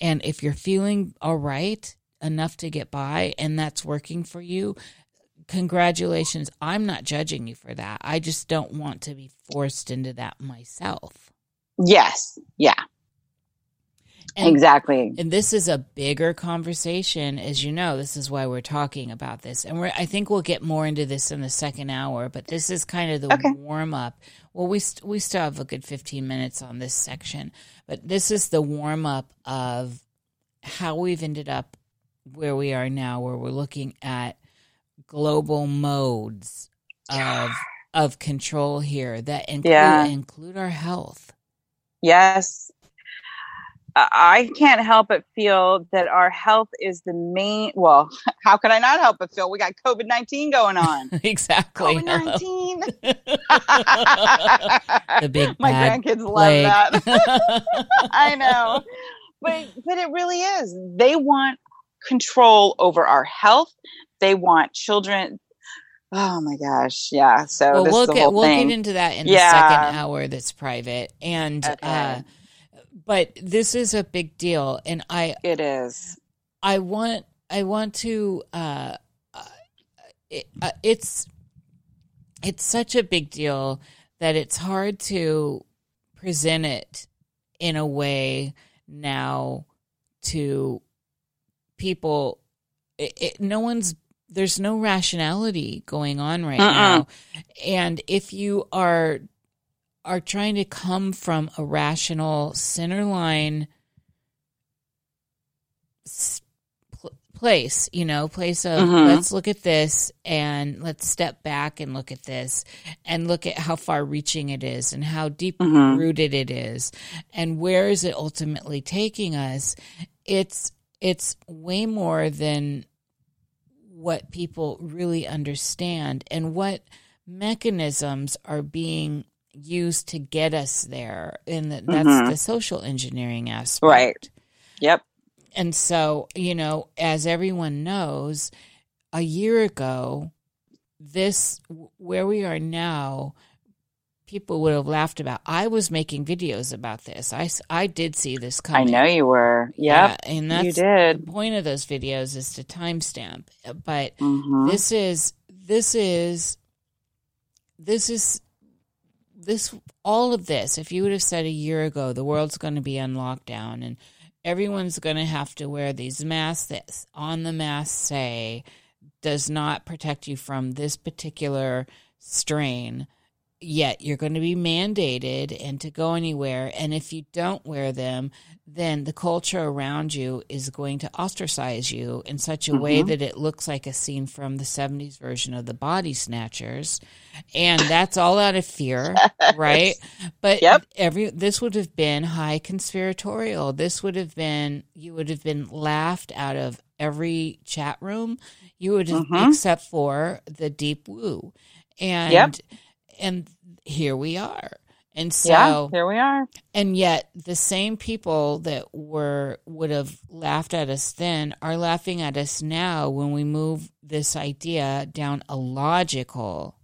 [SPEAKER 1] And if you're feeling all right enough to get by and that's working for you, congratulations. I'm not judging you for that. I just don't want to be forced into that myself.
[SPEAKER 2] yes yeah
[SPEAKER 1] And,
[SPEAKER 2] exactly
[SPEAKER 1] and this is a bigger conversation, as you know. This is why we're talking about this, and we're, I think we'll get more into this in the second hour. But this is kind of the
[SPEAKER 2] Okay.
[SPEAKER 1] warm up. Well, we st- we still have a good fifteen minutes on this section, but this is the warm up of how we've ended up where we are now, where we're looking at global modes of of control here that include
[SPEAKER 2] Yeah.
[SPEAKER 1] include our health.
[SPEAKER 2] Yes. I can't help but feel that our health is the main. Well, how could I not help but feel we got COVID 19 going on?
[SPEAKER 1] exactly.
[SPEAKER 2] COVID 19.
[SPEAKER 1] The big
[SPEAKER 2] My grandkids love that. I know. But, but it really is. They want control over our health. They want children. Oh my gosh. Yeah. So
[SPEAKER 1] well,
[SPEAKER 2] this
[SPEAKER 1] we'll
[SPEAKER 2] is the
[SPEAKER 1] get we'll get into that in
[SPEAKER 2] Yeah.
[SPEAKER 1] the second hour. That's private, and
[SPEAKER 2] Okay.
[SPEAKER 1] uh, but this is a big deal, and I
[SPEAKER 2] it is.
[SPEAKER 1] I want I want to. Uh, uh, it, uh, it's it's such a big deal that it's hard to present it in a way now to people. It, it, no one's there's no rationality going on right
[SPEAKER 2] Uh-uh.
[SPEAKER 1] now, and if you are are trying to come from a rational center line place, you know, place of
[SPEAKER 2] Mhm.
[SPEAKER 1] let's look at this and let's step back and look at this and look at how far reaching it is and how deep
[SPEAKER 2] Mhm.
[SPEAKER 1] rooted it is and where is it ultimately taking us. It's it's way more than what people really understand and what mechanisms are being used to get us there and that that's
[SPEAKER 2] Mhm.
[SPEAKER 1] the social engineering aspect
[SPEAKER 2] Right. Yep.
[SPEAKER 1] and so you know as everyone knows a year ago this where we are now people would have laughed about i was making videos about this i, I did see this coming I
[SPEAKER 2] know you were. Yep.
[SPEAKER 1] yeah, and that's
[SPEAKER 2] you did.
[SPEAKER 1] the point of those videos is to timestamp but
[SPEAKER 2] Mhm.
[SPEAKER 1] this is this is this is this all of this if you would have said a year ago the world's going to be on lockdown and everyone's going to have to wear these masks that on the mask say does not protect you from this particular strain yet you're going to be mandated and to go anywhere and if you don't wear them then the culture around you is going to ostracize you in such a way
[SPEAKER 2] Mhm.
[SPEAKER 1] that it looks like a scene from the 70s version of the body snatchers and that's all out of fear right but
[SPEAKER 2] Yep.
[SPEAKER 1] every this would have been high conspiratorial this would have been you would have been laughed out of every chat room you would have
[SPEAKER 2] Mhm.
[SPEAKER 1] except for the deep woo and
[SPEAKER 2] Yep.
[SPEAKER 1] And here we are and so
[SPEAKER 2] yeah. Here we are.
[SPEAKER 1] and yet the same people that were would have laughed at us then are laughing at us now when we move this idea down a logical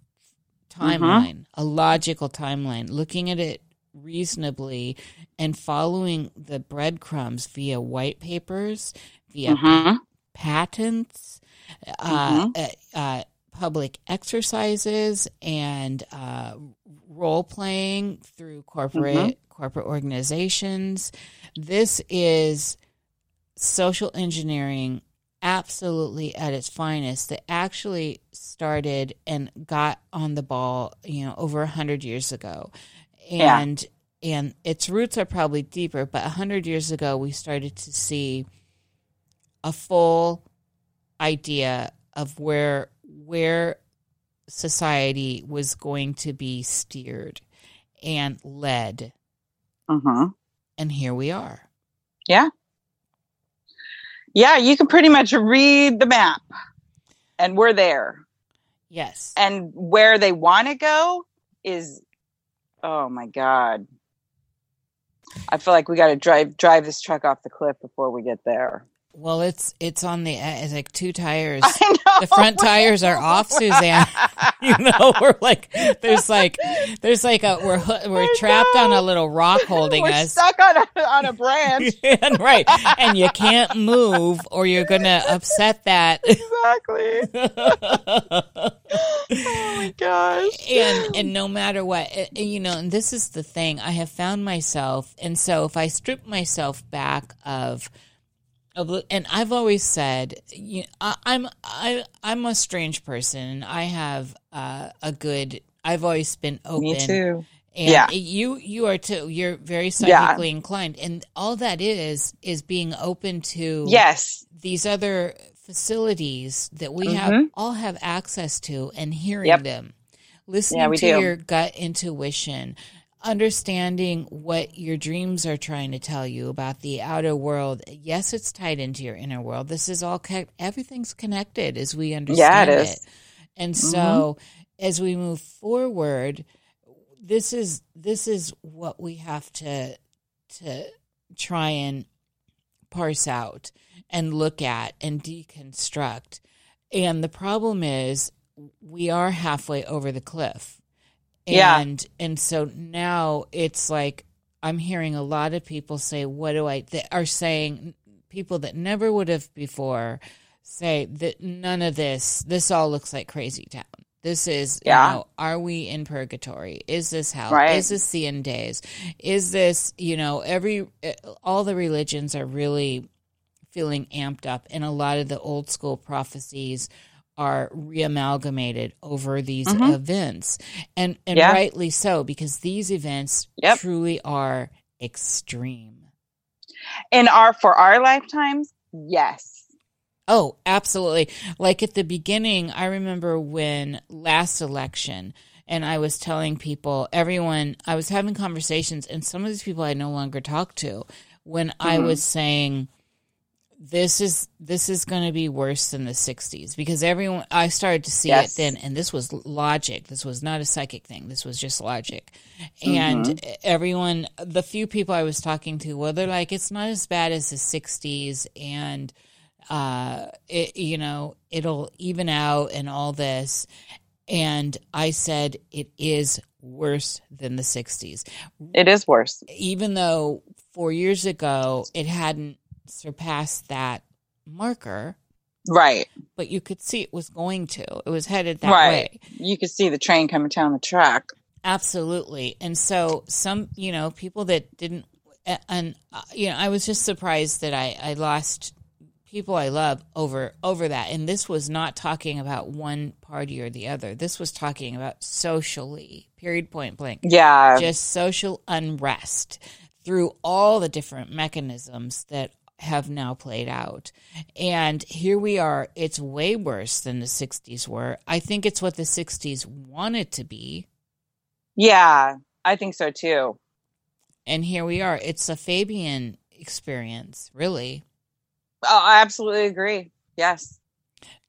[SPEAKER 1] timeline a logical timeline looking at it reasonably and following the breadcrumbs via white papers via
[SPEAKER 2] Mhm.
[SPEAKER 1] patents, uh, uh, uh, public exercises, and uh, role playing through corporate corporate organizations. This is social engineering absolutely at its finest that actually started and got on the ball you know over a hundred years ago
[SPEAKER 2] Yeah.
[SPEAKER 1] and and its roots are probably deeper but a hundred years ago we started to see a full idea of where where society was going to be steered and led
[SPEAKER 2] Mhm.
[SPEAKER 1] and here we are
[SPEAKER 2] Yeah. Yeah. You can pretty much read the map, and we're there.
[SPEAKER 1] yes
[SPEAKER 2] And where they want to go is, oh my god. I feel like we got to drive drive this truck off the cliff before we get there.
[SPEAKER 1] Well it's it's on the it's like two tires
[SPEAKER 2] I know.
[SPEAKER 1] the front tires are off suzanne you know we're like there's like there's like a we're we're
[SPEAKER 2] I
[SPEAKER 1] trapped on a little rock holding
[SPEAKER 2] We're
[SPEAKER 1] us
[SPEAKER 2] stuck on a on a branch.
[SPEAKER 1] and right and you can't move or you're gonna upset that
[SPEAKER 2] exactly. Oh my gosh.
[SPEAKER 1] and and no matter what uh, you know and this is the thing i have found myself and so if i strip myself back of and i've always said you I, i'm i i'm a strange person i have uh, a good i've always been open
[SPEAKER 2] Me too.
[SPEAKER 1] and
[SPEAKER 2] Yeah.
[SPEAKER 1] you you are too you're very psychically inclined and all that is is being open to
[SPEAKER 2] Yes.
[SPEAKER 1] these other facilities that we have
[SPEAKER 2] Mhm.
[SPEAKER 1] all have access to and hearing
[SPEAKER 2] Yep.
[SPEAKER 1] them listening
[SPEAKER 2] Yeah,
[SPEAKER 1] to
[SPEAKER 2] do.
[SPEAKER 1] your gut intuition understanding what your dreams are trying to tell you about the outer world yes it's tied into your inner world this is all co- everything's connected as we understand
[SPEAKER 2] is.
[SPEAKER 1] it and mm-hmm. so as we move forward this is this is what we have to to try and parse out and look at and deconstruct. And the problem is we are halfway over the cliff.
[SPEAKER 2] Yeah.
[SPEAKER 1] And and so now it's like I'm hearing a lot of people say, what do I that are saying people that never would have before say that none of this, this all looks like crazy town. This is,
[SPEAKER 2] Yeah.
[SPEAKER 1] you know, are we in purgatory? Is this hell?
[SPEAKER 2] Right.
[SPEAKER 1] Is this the end days? Is this, you know, every, eh, all the religions are really feeling amped up, and a lot of the old school prophecies are reamalgamated over these
[SPEAKER 2] Mhm.
[SPEAKER 1] events, and and
[SPEAKER 2] Yeah.
[SPEAKER 1] rightly so because these events
[SPEAKER 2] Yep.
[SPEAKER 1] truly are extreme.
[SPEAKER 2] In our for our lifetimes, yes.
[SPEAKER 1] Oh, absolutely. Like at the beginning, I remember when last election, and I was telling people, everyone, I was having conversations, and some of these people I no longer talk to when I
[SPEAKER 2] Mhm.
[SPEAKER 1] was saying, this is this is going to be worse than the 60s because everyone I started to see
[SPEAKER 2] Yes.
[SPEAKER 1] it then and this was logic. This was not a psychic thing. This was just logic. And everyone the few people I was talking to well they're like it's not as bad as the 60s and uh it, you know it'll even out and all this. And I said it is worse than the 60s
[SPEAKER 2] It is worse.
[SPEAKER 1] even though 4 years ago it hadn't surpassed that marker
[SPEAKER 2] Right.
[SPEAKER 1] but you could see it was going to it was headed that
[SPEAKER 2] Right.
[SPEAKER 1] way
[SPEAKER 2] You could see the train coming down the track.
[SPEAKER 1] Absolutely. And so some, you know, people that didn't, and, uh, you know, I was just surprised that I, I lost people I love over, over that. And this was not talking about one party or the other. This was talking about socially, period, point blank,
[SPEAKER 2] Yeah.
[SPEAKER 1] just social unrest through all the different mechanisms that have now played out. And here we are. It's way worse than the 60s were. I think it's what the 60s wanted to be.
[SPEAKER 2] yeah. I think so too.
[SPEAKER 1] And here we are. It's a Fabian experience, really.
[SPEAKER 2] Oh, I absolutely agree. Yes.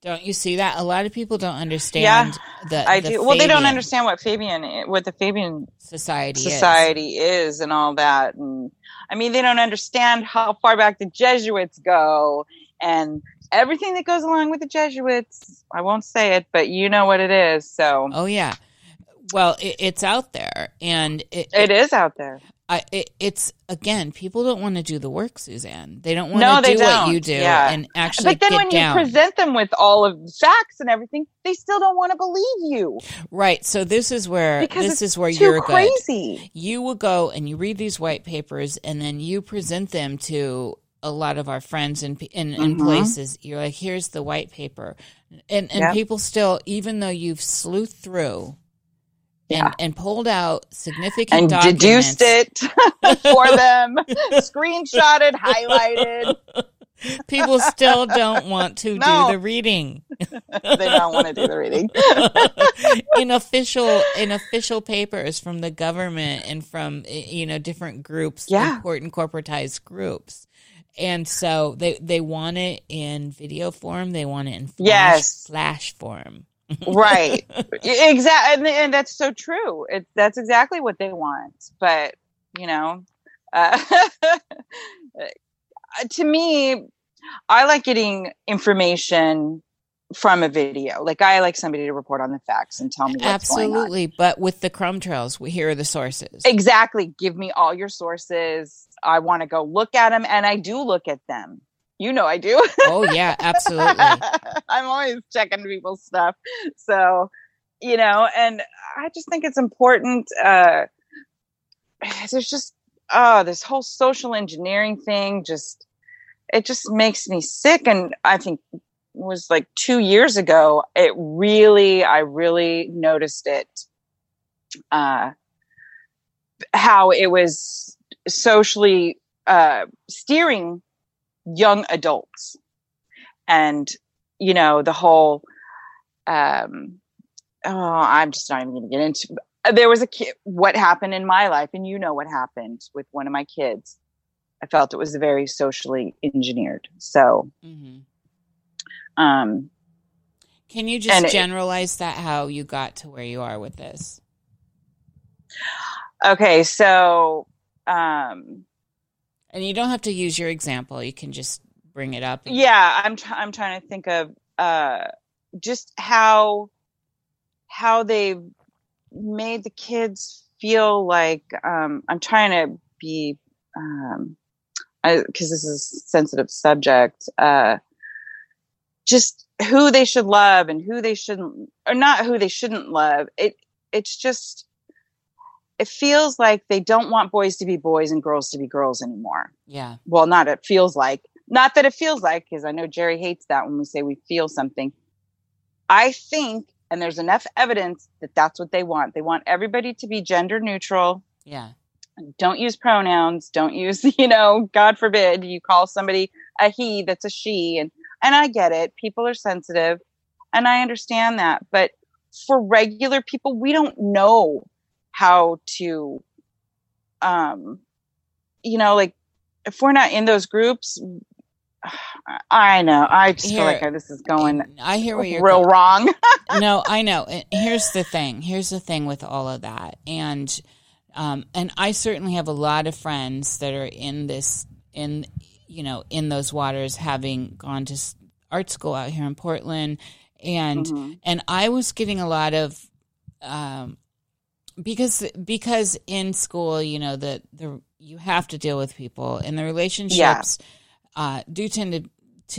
[SPEAKER 1] Don't you see that? A lot of people don't understand the
[SPEAKER 2] I
[SPEAKER 1] the
[SPEAKER 2] do. Well, they don't understand what Fabian, what the Fabian
[SPEAKER 1] society. is.
[SPEAKER 2] society is. and all that. And I mean, they don't understand how far back the Jesuits go and everything that goes along with the Jesuits. I won't say it, but you know what it is. So
[SPEAKER 1] Oh yeah. Well, it, it's out there, and it,
[SPEAKER 2] it is out there.
[SPEAKER 1] I, it, it's again, people don't want to do the work, Suzanne. They don't want
[SPEAKER 2] No,
[SPEAKER 1] to do what
[SPEAKER 2] don't.
[SPEAKER 1] you do
[SPEAKER 2] Yeah.
[SPEAKER 1] and actually
[SPEAKER 2] But then when
[SPEAKER 1] down.
[SPEAKER 2] you present them with all of the facts and everything, they still don't want to believe you
[SPEAKER 1] right. So this is where
[SPEAKER 2] because
[SPEAKER 1] this is where you're good.
[SPEAKER 2] crazy.
[SPEAKER 1] you will go and you read these white papers and then you present them to a lot of our friends in in, in
[SPEAKER 2] Mhm.
[SPEAKER 1] places you're like here's the white paper and and
[SPEAKER 2] Yep.
[SPEAKER 1] people still even though you've sleuthed through
[SPEAKER 2] Yeah.
[SPEAKER 1] and pulled out significant
[SPEAKER 2] And
[SPEAKER 1] documents
[SPEAKER 2] deduced it for them, screenshotted, highlighted.
[SPEAKER 1] people still don't want to
[SPEAKER 2] No.
[SPEAKER 1] do the reading
[SPEAKER 2] They don't want to do the reading.
[SPEAKER 1] in official in official papers from the government and from you know different groups
[SPEAKER 2] Yeah.
[SPEAKER 1] important corporatized groups and so they they want it in video form they want it in flash,
[SPEAKER 2] Yes.
[SPEAKER 1] flash form
[SPEAKER 2] right. Exactly and, and that's so true. It, that's exactly what they want but you know uh, to me i like getting information from a video. Like i like somebody to report on the facts and tell me what's going on.
[SPEAKER 1] Absolutely but with the crumb trails we here are the sources.
[SPEAKER 2] Exactly. Give me all your sources. I want to go look at them and i do look at them you know i do
[SPEAKER 1] oh yeah absolutely
[SPEAKER 2] I'm always checking people's stuff. So, you know, and I just think it's important. Uh, there's just, oh, this whole social engineering thing just, it just makes me sick. And I think it was like two years ago, it really, I really noticed it. Uh, how it was socially uh, steering young adults. And you know the whole um oh i'm just not even going to get into there was a kid what happened in my life and you know what happened with one of my kids. I felt it was very socially engineered so.
[SPEAKER 1] Mm-hmm.
[SPEAKER 2] um
[SPEAKER 1] can you just
[SPEAKER 2] And it-
[SPEAKER 1] generalize that how you got to where you are with this?
[SPEAKER 2] Okay so um
[SPEAKER 1] and you don't have to use your example. You can just bring it up. And-
[SPEAKER 2] yeah i'm i'm trying to think of uh just how how they've made the kids feel like um i'm trying to be um because this is a sensitive subject uh just who they should love and who they shouldn't or not who they shouldn't love. It it's just it feels like they don't want boys to be boys and girls to be girls anymore.
[SPEAKER 1] Yeah.
[SPEAKER 2] well not it feels like not that it feels like because i know jerry hates that when we say we feel something. I think and there's enough evidence that that's what they want. They want everybody to be gender neutral.
[SPEAKER 1] Yeah.
[SPEAKER 2] don't use pronouns. Don't use you know god forbid you call somebody a he that's a she. And and i get it. People are sensitive and i understand that. But for regular people we don't know how to um you know like if we're not in those groups i know i just feel like this is going
[SPEAKER 1] I hear where you're
[SPEAKER 2] real
[SPEAKER 1] going.
[SPEAKER 2] wrong
[SPEAKER 1] no, I know. Here's the thing. Here's the thing with all of that. And um and I certainly have a lot of friends that are in this in you know, in those waters having gone to art school out here in Portland and
[SPEAKER 2] Mhm.
[SPEAKER 1] and I was getting a lot of um because because in school, you know, the the you have to deal with people and the relationships uh do tend to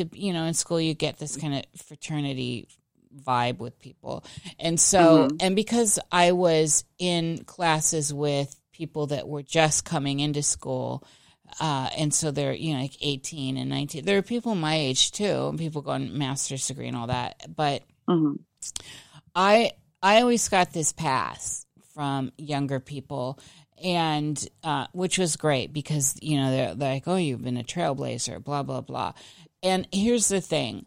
[SPEAKER 1] to you know in school you get this kind of fraternity vibe with people and so
[SPEAKER 2] Mhm.
[SPEAKER 1] and because i was in classes with people that were just coming into school uh, and so they're you know like 18 and 19 there are people my age too and people going master's degree and all that but
[SPEAKER 2] Mhm.
[SPEAKER 1] I I always got this pass from younger people, and uh, which was great because you know they're, they're like, oh, you've been a trailblazer, blah blah blah. And here's the thing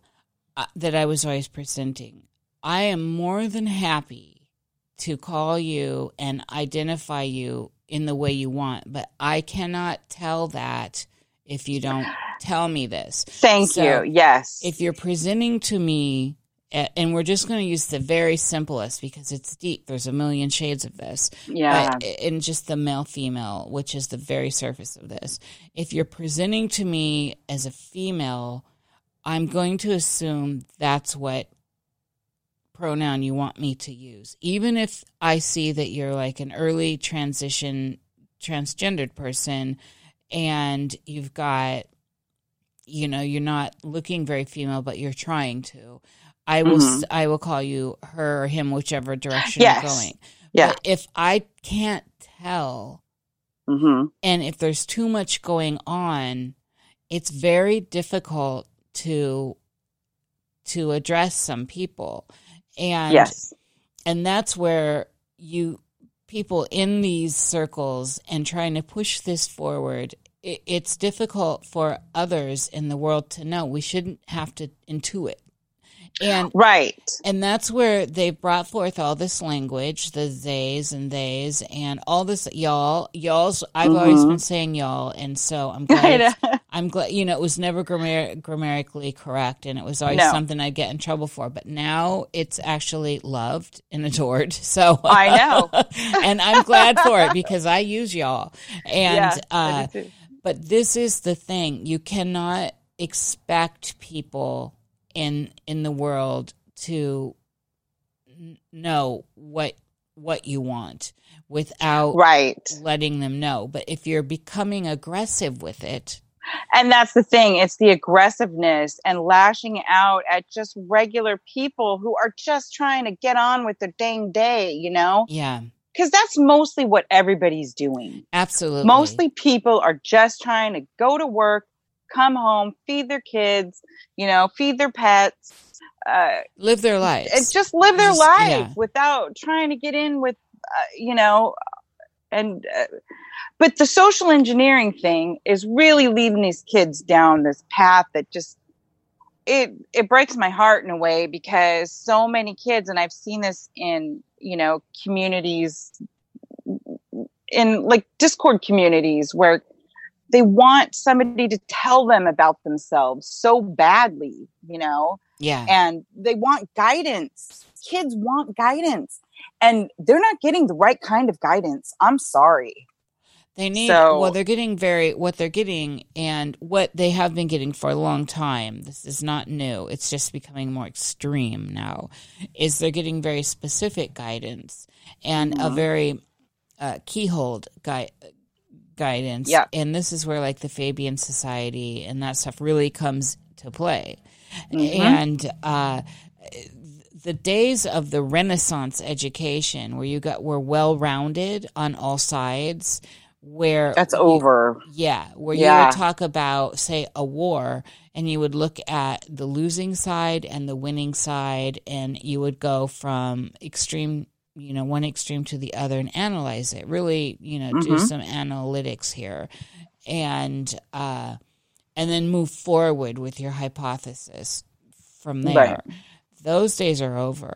[SPEAKER 1] uh, that I was always presenting: I am more than happy to call you and identify you in the way you want, but I cannot tell that if you don't tell me this.
[SPEAKER 2] Thank
[SPEAKER 1] So,
[SPEAKER 2] you. Yes.
[SPEAKER 1] if you're presenting to me and we're just going to use the very simplest because it's deep. There's a million shades of this.
[SPEAKER 2] Yeah.
[SPEAKER 1] But in just the male female which is the very surface of this. If you're presenting to me as a female i'm going to assume that's what pronoun you want me to use. Even if i see that you're like an early transition transgendered person and you've got you know you're not looking very female but you're trying to i will
[SPEAKER 2] Mhm.
[SPEAKER 1] s I will call you her or him whichever direction
[SPEAKER 2] Yes.
[SPEAKER 1] you're going.
[SPEAKER 2] Yeah.
[SPEAKER 1] But if i can't tell
[SPEAKER 2] hmm
[SPEAKER 1] and if there's too much going on it's very difficult to to address some people. And
[SPEAKER 2] yes.
[SPEAKER 1] and that's where you people in these circles and trying to push this forward it's difficult for others in the world to know. We shouldn't have to intuit and
[SPEAKER 2] right
[SPEAKER 1] and that's where they've brought forth all this language, the theys and theys, and all this y'all. Y'all's. I've always
[SPEAKER 2] Mhm.
[SPEAKER 1] been saying y'all, and so I'm glad. I'm glad. You know, it was never grammar, grammatically correct, and it was always
[SPEAKER 2] No.
[SPEAKER 1] something I'd get in trouble for. But now it's actually loved and adored. So
[SPEAKER 2] I know.
[SPEAKER 1] and I'm glad for it because I use y'all. And
[SPEAKER 2] yeah,
[SPEAKER 1] uh,
[SPEAKER 2] I do too.
[SPEAKER 1] but this is the thing you cannot expect people in in the world to n- know what what you want without
[SPEAKER 2] right.
[SPEAKER 1] letting them know. But if you're becoming aggressive with it
[SPEAKER 2] and that's the thing it's the aggressiveness and lashing out at just regular people who are just trying to get on with their dang day you know?
[SPEAKER 1] Yeah.
[SPEAKER 2] Because that's mostly what everybody's doing.
[SPEAKER 1] Absolutely.
[SPEAKER 2] Mostly people are just trying to go to work come home feed their kids you know feed their pets uh,
[SPEAKER 1] live their lives
[SPEAKER 2] and just live their
[SPEAKER 1] Just-
[SPEAKER 2] life
[SPEAKER 1] yeah.
[SPEAKER 2] without trying to get in with uh, you know and uh, but the social engineering thing is really leading these kids down this path that just it it breaks my heart in a way because so many kids and I've seen this in you know communities in like discord communities where they want somebody to tell them about themselves so badly you know
[SPEAKER 1] yeah
[SPEAKER 2] and they want guidance. Kids want guidance and they're not getting the right kind of guidance. I'm sorry.
[SPEAKER 1] They need
[SPEAKER 2] So-
[SPEAKER 1] well, they're getting very what they're getting and what they have been getting for a long time. This is not new. It's just becoming more extreme now. Is they're getting very specific guidance and a
[SPEAKER 2] Mhm.
[SPEAKER 1] very uh, keyhole gui- guidance.
[SPEAKER 2] Yeah.
[SPEAKER 1] and this is where like the Fabian Society and that stuff really comes to play. Mm-hmm. And uh, the days of the Renaissance education, where you got were well rounded on all sides, where
[SPEAKER 2] that's over.
[SPEAKER 1] Yeah, where yeah. you would talk about, say, a war, and you would look at the losing side and the winning side, and you would go from extreme, you know, one extreme to the other and analyze it. Really, you know, mm-hmm. do some analytics here, and uh, and then move forward with your hypothesis from there. Right. Those days are over.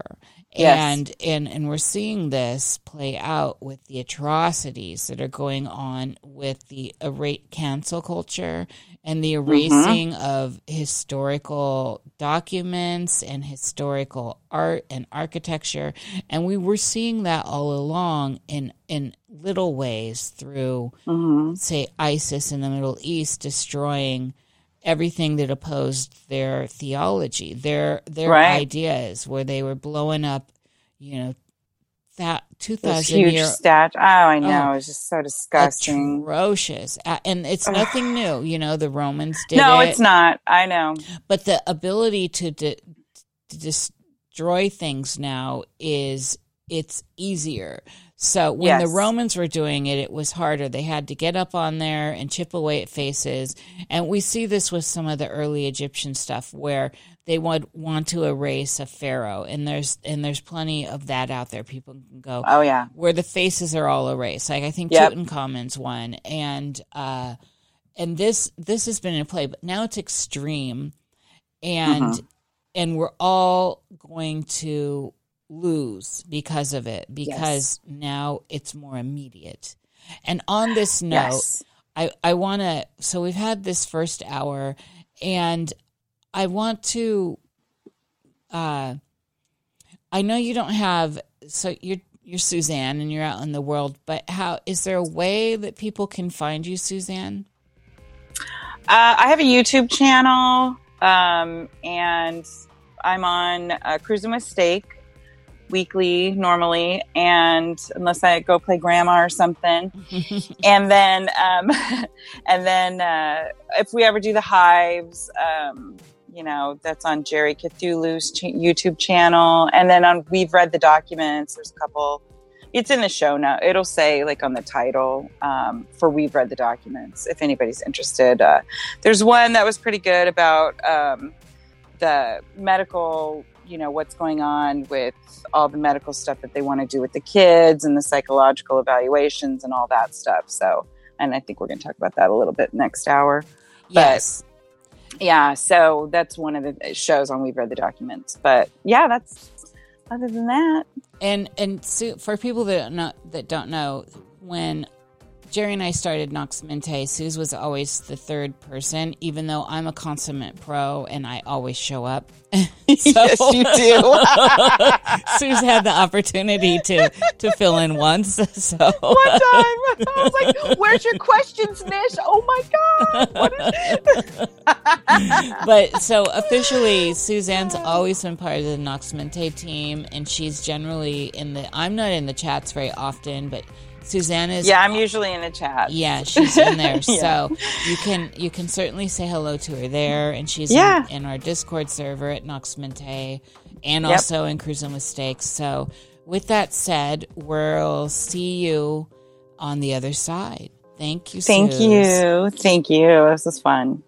[SPEAKER 1] Yes. And, and and we're seeing this play out with the atrocities that are going on with the erase cancel culture and the mm-hmm. erasing mm-hmm. of historical documents and historical art and architecture. And we were seeing that all along in in little ways through mm-hmm. say ISIS in the Middle East destroying everything that opposed their theology, their their right. ideas, where they were blowing up, you know, that two thousand huge year
[SPEAKER 2] statue. Oh, I know, oh, it's just so disgusting,
[SPEAKER 1] atrocious, and it's nothing new. You know, the Romans did.
[SPEAKER 2] No,
[SPEAKER 1] it,
[SPEAKER 2] it's not. I know,
[SPEAKER 1] but the ability to, de- to destroy things now is it's easier. So when yes. the Romans were doing it, it was harder. They had to get up on there and chip away at faces. And we see this with some of the early Egyptian stuff where they would want to erase a pharaoh. And there's and there's plenty of that out there. People can go,
[SPEAKER 2] oh yeah,
[SPEAKER 1] where the faces are all erased. Like I think yep. Tutankhamun's one, and uh, and this this has been in play, but now it's extreme, and mm-hmm. and we're all going to lose because of it because yes. now it's more immediate. And on this note, yes. I, I want to, so we've had this first hour and I want to, uh, I know you don't have, so you're, you're Suzanne and you're out in the world, but how, is there a way that people can find you, Suzanne?
[SPEAKER 2] Uh, I have a YouTube channel, um, and I'm on uh, Cruising with Steak weekly normally, and unless I go play grandma or something, and then um, and then uh, if we ever do the hives, um, you know that's on Jerry Cthulhu's ch- YouTube channel, and then on we've read the documents. There's a couple. It's in the show now. It'll say like on the title um, for we've read the documents. If anybody's interested, uh, there's one that was pretty good about um, the medical you know what's going on with all the medical stuff that they want to do with the kids and the psychological evaluations and all that stuff so and i think we're going to talk about that a little bit next hour
[SPEAKER 1] yes
[SPEAKER 2] but, yeah so that's one of the shows on we've read the documents but yeah that's other than that.
[SPEAKER 1] And and so for people that don't know that don't know when Jerry and I started Nox Mente. Suze was always the third person, even though I'm a consummate pro and I always show up.
[SPEAKER 2] yes, you do.
[SPEAKER 1] Suze had the opportunity to to fill in once. So
[SPEAKER 2] one time, I was like, "Where's your questions, Nish? Oh my
[SPEAKER 1] god!" What is but so officially, Suzanne's always been part of the Nox Mente team, and she's generally in the. I'm not in the chats very often, but Susanna's
[SPEAKER 2] Yeah, I'm usually in the chat.
[SPEAKER 1] Yeah, she's in there. yeah. So you can you can certainly say hello to her there and she's yeah. in, in our Discord server at Nox Mente and yep. also in Cruising with Steaks. So with that said, we'll see you on the other side. Thank you.
[SPEAKER 2] Thank
[SPEAKER 1] Suze.
[SPEAKER 2] you. Thank you. This was fun.